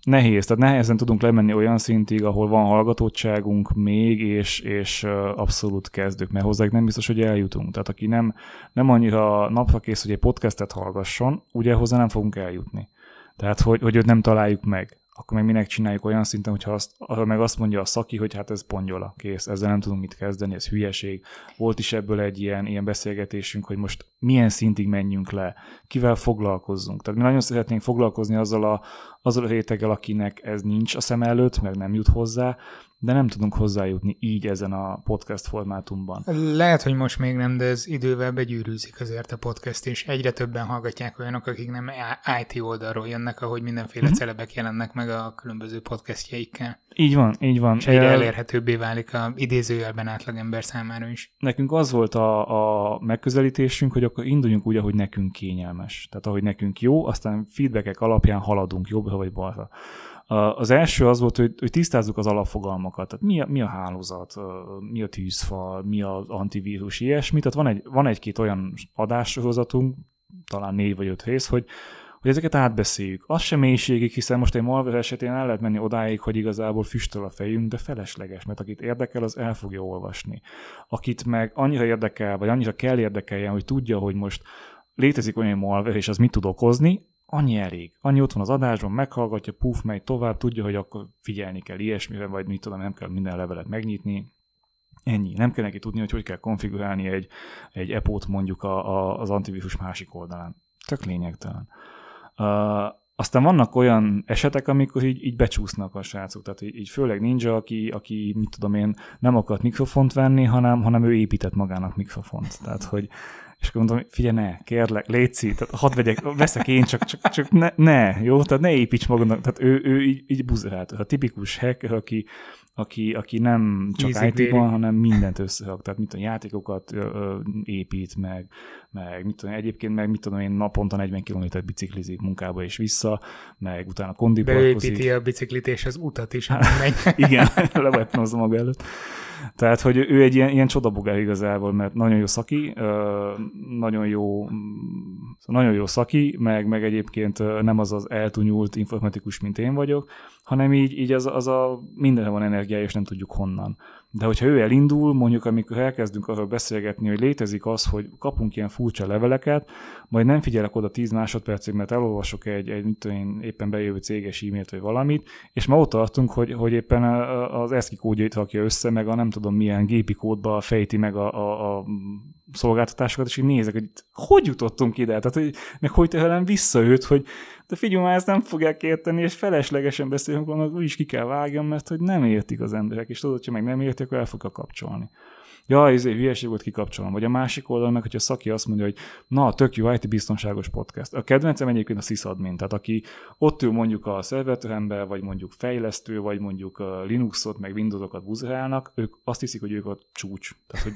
nehéz, tehát nehezen tudunk lemenni olyan szintig, ahol van hallgatottságunk még, és, és abszolút kezdők, mert hozzájuk nem biztos, hogy eljutunk. Tehát aki nem, nem annyira napra kész, hogy egy podcastet hallgasson, ugye hozzá nem fogunk eljutni. Tehát, hogy, hogy őt nem találjuk meg akkor meg minek csináljuk olyan szinten, hogyha azt, meg azt mondja a szaki, hogy hát ez pongyola, kész, ezzel nem tudunk mit kezdeni, ez hülyeség. Volt is ebből egy ilyen, ilyen beszélgetésünk, hogy most milyen szintig menjünk le, kivel foglalkozzunk. Tehát mi nagyon szeretnénk foglalkozni azzal a, azzal a réteggel, akinek ez nincs a szem előtt, meg nem jut hozzá, de nem tudunk hozzájutni így ezen a podcast formátumban. Lehet, hogy most még nem, de ez idővel begyűrűzik azért a podcast, és egyre többen hallgatják olyanok, akik nem IT oldalról jönnek, ahogy mindenféle mm-hmm. celebek jelennek meg a különböző podcastjeikkel. Így van, így van. És egyre elérhetőbbé válik a idézőjelben átlagember számára is. Nekünk az volt a, a megközelítésünk, hogy akkor induljunk úgy, ahogy nekünk kényelmes. Tehát ahogy nekünk jó, aztán feedbackek alapján haladunk jobbra vagy balra. Az első az volt, hogy, hogy tisztázzuk az alapfogalmakat. Tehát mi a, mi a hálózat, mi a tűzfal, mi az antivírus, ilyesmi. Tehát van, egy, van egy-két olyan adássorozatunk, talán négy vagy öt rész, hogy, hogy ezeket átbeszéljük. Az sem mélységig, hiszen most egy malware esetén el lehet menni odáig, hogy igazából füstöl a fejünk, de felesleges, mert akit érdekel, az el fogja olvasni. Akit meg annyira érdekel, vagy annyira kell érdekeljen, hogy tudja, hogy most létezik olyan malware, és az mit tud okozni, annyi elég. Annyi ott van az adásban, meghallgatja, puf, megy tovább, tudja, hogy akkor figyelni kell ilyesmire, vagy mit tudom, nem kell minden levelet megnyitni. Ennyi. Nem kell neki tudni, hogy hogy kell konfigurálni egy, egy epót mondjuk a, a, az antivírus másik oldalán. Tök lényegtelen. Uh, aztán vannak olyan esetek, amikor így, így becsúsznak a srácok, tehát így, így főleg ninja, aki, aki, mit tudom én, nem akart mikrofont venni, hanem, hanem ő épített magának mikrofont. Tehát, hogy és akkor mondom, figyelj, ne, kérlek, létszi, tehát hadd vegyek, veszek én, csak, csak, csak ne, ne, jó? Tehát ne építs magadnak, tehát ő, ő így, így buzerált. A tipikus hack, aki, aki, aki nem csak IT-ban, hanem mindent összerak, tehát mit tudom, játékokat ö, ö, épít meg, meg mit tudom, egyébként meg mit tudom én naponta 40 km biciklizik munkába és vissza, meg utána kondi Beépíti a biciklit és az utat is, megy. Igen, levetnozza maga előtt. Tehát, hogy ő egy ilyen, ilyen csodabogár igazából, mert nagyon jó szaki, nagyon jó, nagyon jó szaki, meg, meg egyébként nem az az eltunyult informatikus, mint én vagyok, hanem így, így az, az a mindenre van energiája, és nem tudjuk honnan. De hogyha ő elindul, mondjuk amikor elkezdünk arról beszélgetni, hogy létezik az, hogy kapunk ilyen furcsa leveleket, majd nem figyelek oda 10 másodpercig, mert elolvasok egy, egy mit tudom én, éppen bejövő céges e-mailt vagy valamit, és ma ott tartunk, hogy, hogy éppen az ESCII kódjait rakja össze, meg a nem tudom milyen gépi kódba fejti meg a, a, a szolgáltatásokat, és így nézek, hogy hogy jutottunk ide, tehát hogy, meg hogy tehelem vissza őt, hogy de figyelj már, ezt nem fogják érteni, és feleslegesen beszélünk valamit, úgyis ki kell vágjam, mert hogy nem értik az emberek, és tudod, hogyha meg nem értik, akkor el fogja kapcsolni. Ja, ez egy hülyeség volt, kikapcsolom. Vagy a másik oldalon meg, hogyha Szaki azt mondja, hogy na, tök jó IT biztonságos podcast. A kedvencem egyébként a sysadmin, tehát aki ott ül mondjuk a szerverteremben, vagy mondjuk fejlesztő, vagy mondjuk Linuxot, meg Windowsokat buzerálnak, ők azt hiszik, hogy ők a csúcs. Tehát, hogy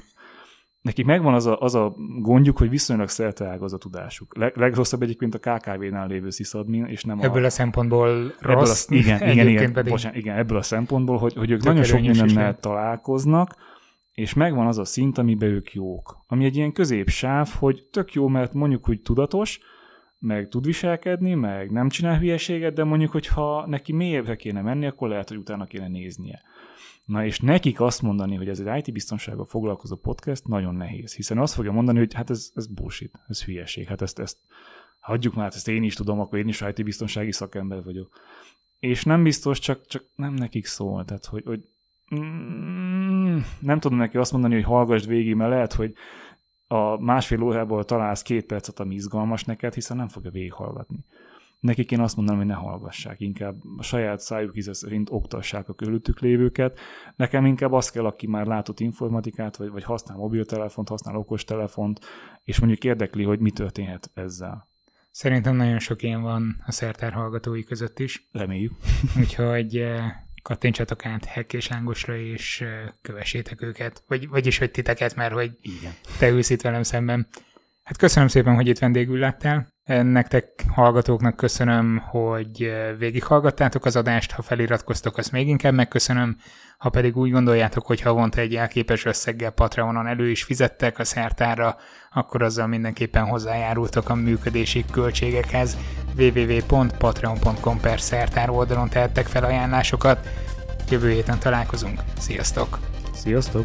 nekik megvan az a, az a gondjuk, hogy viszonylag ág az a tudásuk. Leg, legrosszabb egyébként a KKV-nál lévő sysadmin, és nem ebből a... a szempontból rossz. Ebből a, igen, igen, igen, pedig bocsánat, igen, ebből a szempontból, hogy, hogy ők nagyon sok mindennel találkoznak, és megvan az a szint, amiben ők jók. Ami egy ilyen középsáv, hogy tök jó, mert mondjuk, hogy tudatos, meg tud viselkedni, meg nem csinál hülyeséget, de mondjuk, hogyha neki mélyebbre kéne menni, akkor lehet, hogy utána kéne néznie. Na és nekik azt mondani, hogy ez egy IT biztonsággal foglalkozó podcast, nagyon nehéz, hiszen azt fogja mondani, hogy hát ez, ez bullshit, ez hülyeség, hát ezt, ezt hagyjuk már, ezt én is tudom, akkor én is IT biztonsági szakember vagyok. És nem biztos, csak, csak nem nekik szól, tehát hogy, hogy mm, nem tudom neki azt mondani, hogy hallgass végig, mert lehet, hogy a másfél órából találsz két percet, ami izgalmas neked, hiszen nem fogja végighallgatni nekik én azt mondanám, hogy ne hallgassák, inkább a saját szájuk íze szerint oktassák a körülöttük lévőket. Nekem inkább az kell, aki már látott informatikát, vagy, vagy használ mobiltelefont, használ okostelefont, és mondjuk érdekli, hogy mi történhet ezzel. Szerintem nagyon sok ilyen van a szertár hallgatói között is. Reméljük. Úgyhogy eh, kattintsatok át Hekk és Lángosra, és kövessétek őket. Vagy, vagyis, hogy titeket, mert hogy Igen. te ülsz itt velem szemben. Hát köszönöm szépen, hogy itt vendégül lettál. Nektek hallgatóknak köszönöm, hogy végighallgattátok az adást, ha feliratkoztok, azt még inkább megköszönöm, ha pedig úgy gondoljátok, hogy havonta egy elképes összeggel Patreonon elő is fizettek a szertára, akkor azzal mindenképpen hozzájárultok a működési költségekhez. www.patreon.com per szertár oldalon tehettek fel ajánlásokat. Jövő héten találkozunk. Sziasztok! Sziasztok!